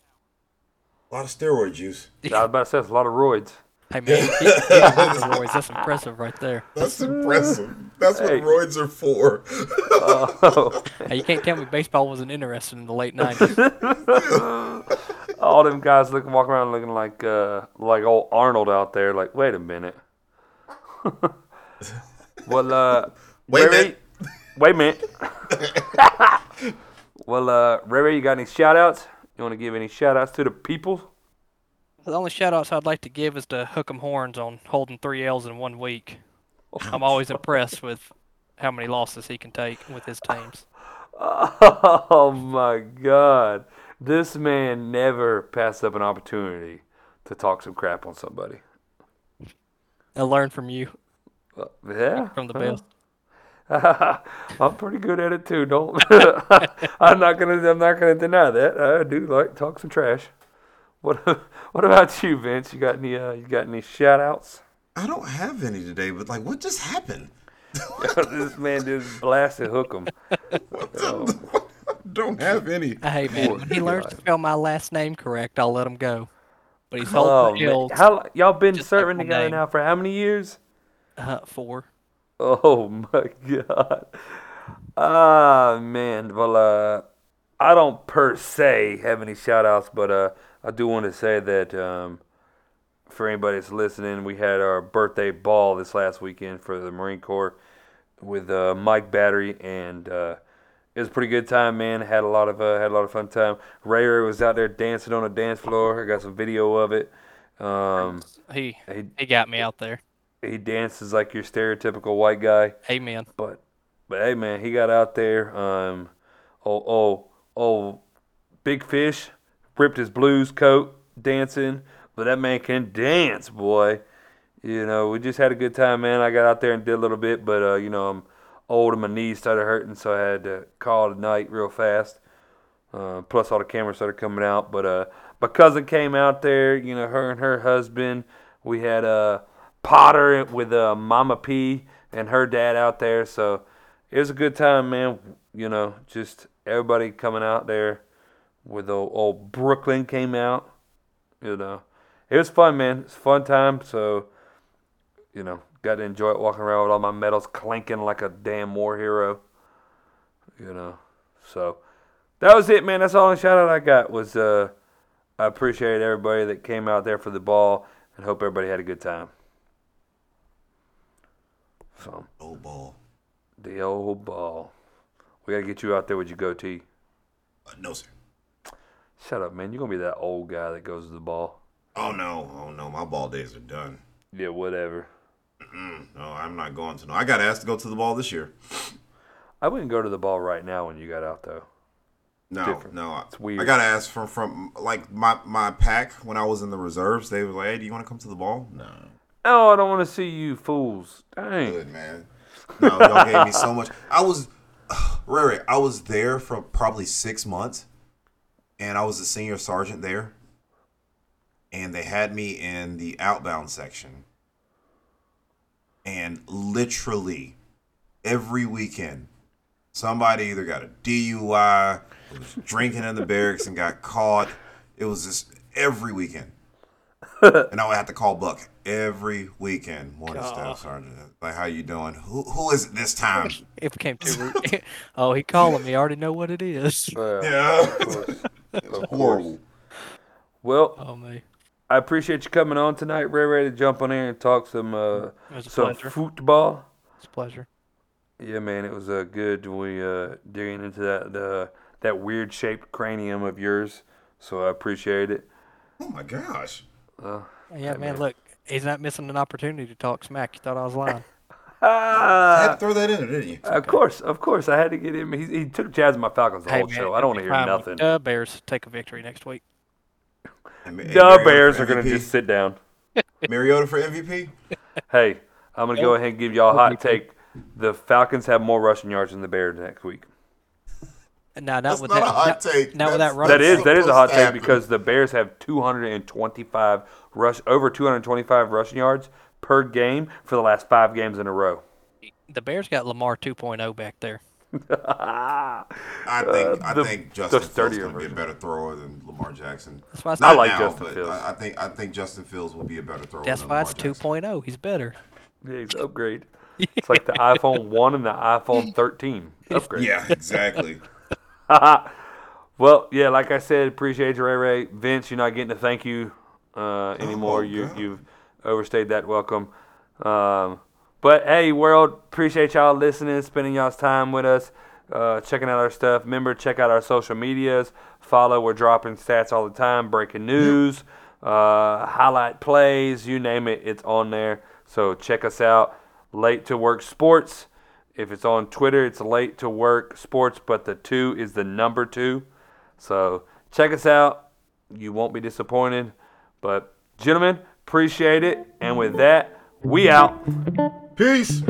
A lot of steroid juice. I was about to say it's a lot of roids. Hey man, he, he, he roids. That's impressive right there. That's impressive. That's Hey. what roids are for. Oh, Hey, you can't tell me baseball wasn't interested in the late nineties. all them guys looking, walking around looking like uh, like old Arnold out there. Like, wait a minute. well, uh, Wait a Ray Ray- minute. Wait a minute. well, uh, Ray Ray, you got any shout outs? You want to give any shout outs to the people? the only shout outs I'd like to give is to Hook 'em Horns on holding three L's in one week. I'm always impressed with how many losses he can take with his teams. Oh my God. This man never passed up an opportunity to talk some crap on somebody. I learned from you, Uh, yeah. from the best. I'm pretty good at it too. Don't. I'm not gonna. I'm not gonna deny that. I do like to talk some trash. What What about you, Vince? You got any? Uh, you got any shout outs? I don't have any today, but like, what just happened? this man just blasted hook hook 'em. don't have any. Hey man, Poor when he learns to spell my last name correct, I'll let him go. But he's holding Oh, the man. How y'all been serving my together name. now for how many years? uh, four. Oh my god. Ah man. Well uh I don't per se have any shout outs, but uh I do want to say that um for anybody that's listening, we had our birthday ball this last weekend for the Marine Corps with uh, Mike Battery and uh it was a pretty good time, man. Had a lot of uh, had a lot of fun time. Ray Ray was out there dancing on the dance floor. I got some video of it. Um, He he he got me out there. He dances like your stereotypical white guy. Amen. But but hey man, he got out there. Um, oh oh oh, big fish ripped his blues coat dancing. But that man can dance, boy. You know, we just had a good time, man. I got out there and did a little bit, but uh, you know, I'm old and my knees started hurting, so I had to call it a night real fast. Uh, plus, all the cameras started coming out. But uh, my cousin came out there. You know, her and her husband. We had uh, Potter with uh, Mama P and her dad out there. So it was a good time, man. You know, just everybody coming out there. With old, old Brooklyn came out. You know, it was fun, man. It's a fun time. So you know, got to enjoy it walking around with all my medals clanking like a damn war hero. You know, so that was it, man. That's all the shout out I got was uh, I appreciate everybody that came out there for the ball and hope everybody had a good time. So old ball. the old ball, we gotta get you out there with your goatee. Uh, no sir. Shut up, man. You're gonna be that old guy that goes to the ball. Oh no. Oh no. My ball days are done. Yeah, whatever. No, I'm not going to. No, I got asked to go to the ball this year. I wouldn't go to the ball right now when you got out though. No, different. no. It's weird. I got asked from from like my my pack when I was in the reserves. They were like, "Hey, do you want to come to the ball?" No. Oh, I don't want to see you fools. Dang. Good man. No, y'all gave me so much. I was, Rary, I was there for probably six months, and I was a senior sergeant there, and they had me in the outbound section, and literally every weekend, somebody either got a DUI, was drinking in the barracks and got caught. It was just every weekend. and I would have to call Buck every weekend. Morning, staff sergeant. Like, how you doing? Who who is it this time? It became too rude. oh, he calling me. I already know what it is. Well, Yeah, of course. Of course. horrible. Well, Oh me. I appreciate you coming on tonight. Ray, ready to jump on here and talk some uh, It was a some pleasure. football. It's a pleasure. Yeah, man, it was uh, good. We uh, digging into that uh, that weird shaped cranium of yours. So I appreciate it. Oh my gosh. Uh, Yeah, man. Look, he's not missing an opportunity to talk smack. You thought I was lying. I had ah, to throw that in there, didn't you? of course, of course, I had to get him. He, he took jazz in my Falcons the hey, whole man, show. I don't want to hear nothing. The Bears take a victory next week. And Ma- and The Bears are gonna just sit down. Mariota for MVP. Hey, I'm gonna go ahead and give y'all a hot take. The Falcons have more rushing yards than the Bears next week. Now, not That's with not that. a hot not- take. Now with That's- that run. That is that is a hot supposed take because the Bears have 225 rush over 225 rushing yards per game for the last five games in a row. the Bears got Lamar 2.0 back there. I think I Uh, the- think the Justin Fields sturdier going to be a version. better thrower than Lamar Jackson. That's why it's Not I like now, Justin but Fields. I, I think I think Justin Fields will be a better thrower. That's than why Lamar it's Jackson. 2.0. He's better. Yeah, it's upgrade. It's like the iPhone 1 and the iPhone 13. Upgrade. Yeah, exactly. Well, yeah, like I said, appreciate you, Ray Ray. Vince, you're not getting a thank you uh, anymore. Oh, you, you've overstayed that welcome. Um, but hey, world, appreciate y'all listening, spending y'all's time with us, uh, checking out our stuff. Remember, check out our social medias. Follow. We're dropping stats all the time, breaking news, uh, highlight plays, you name it, it's on there. So check us out. Late to Work Sports. If it's on Twitter, it's Late to Work Sports, but the two is the number two. So check us out. You won't be disappointed. But gentlemen, appreciate it. And with that, we out. Peace.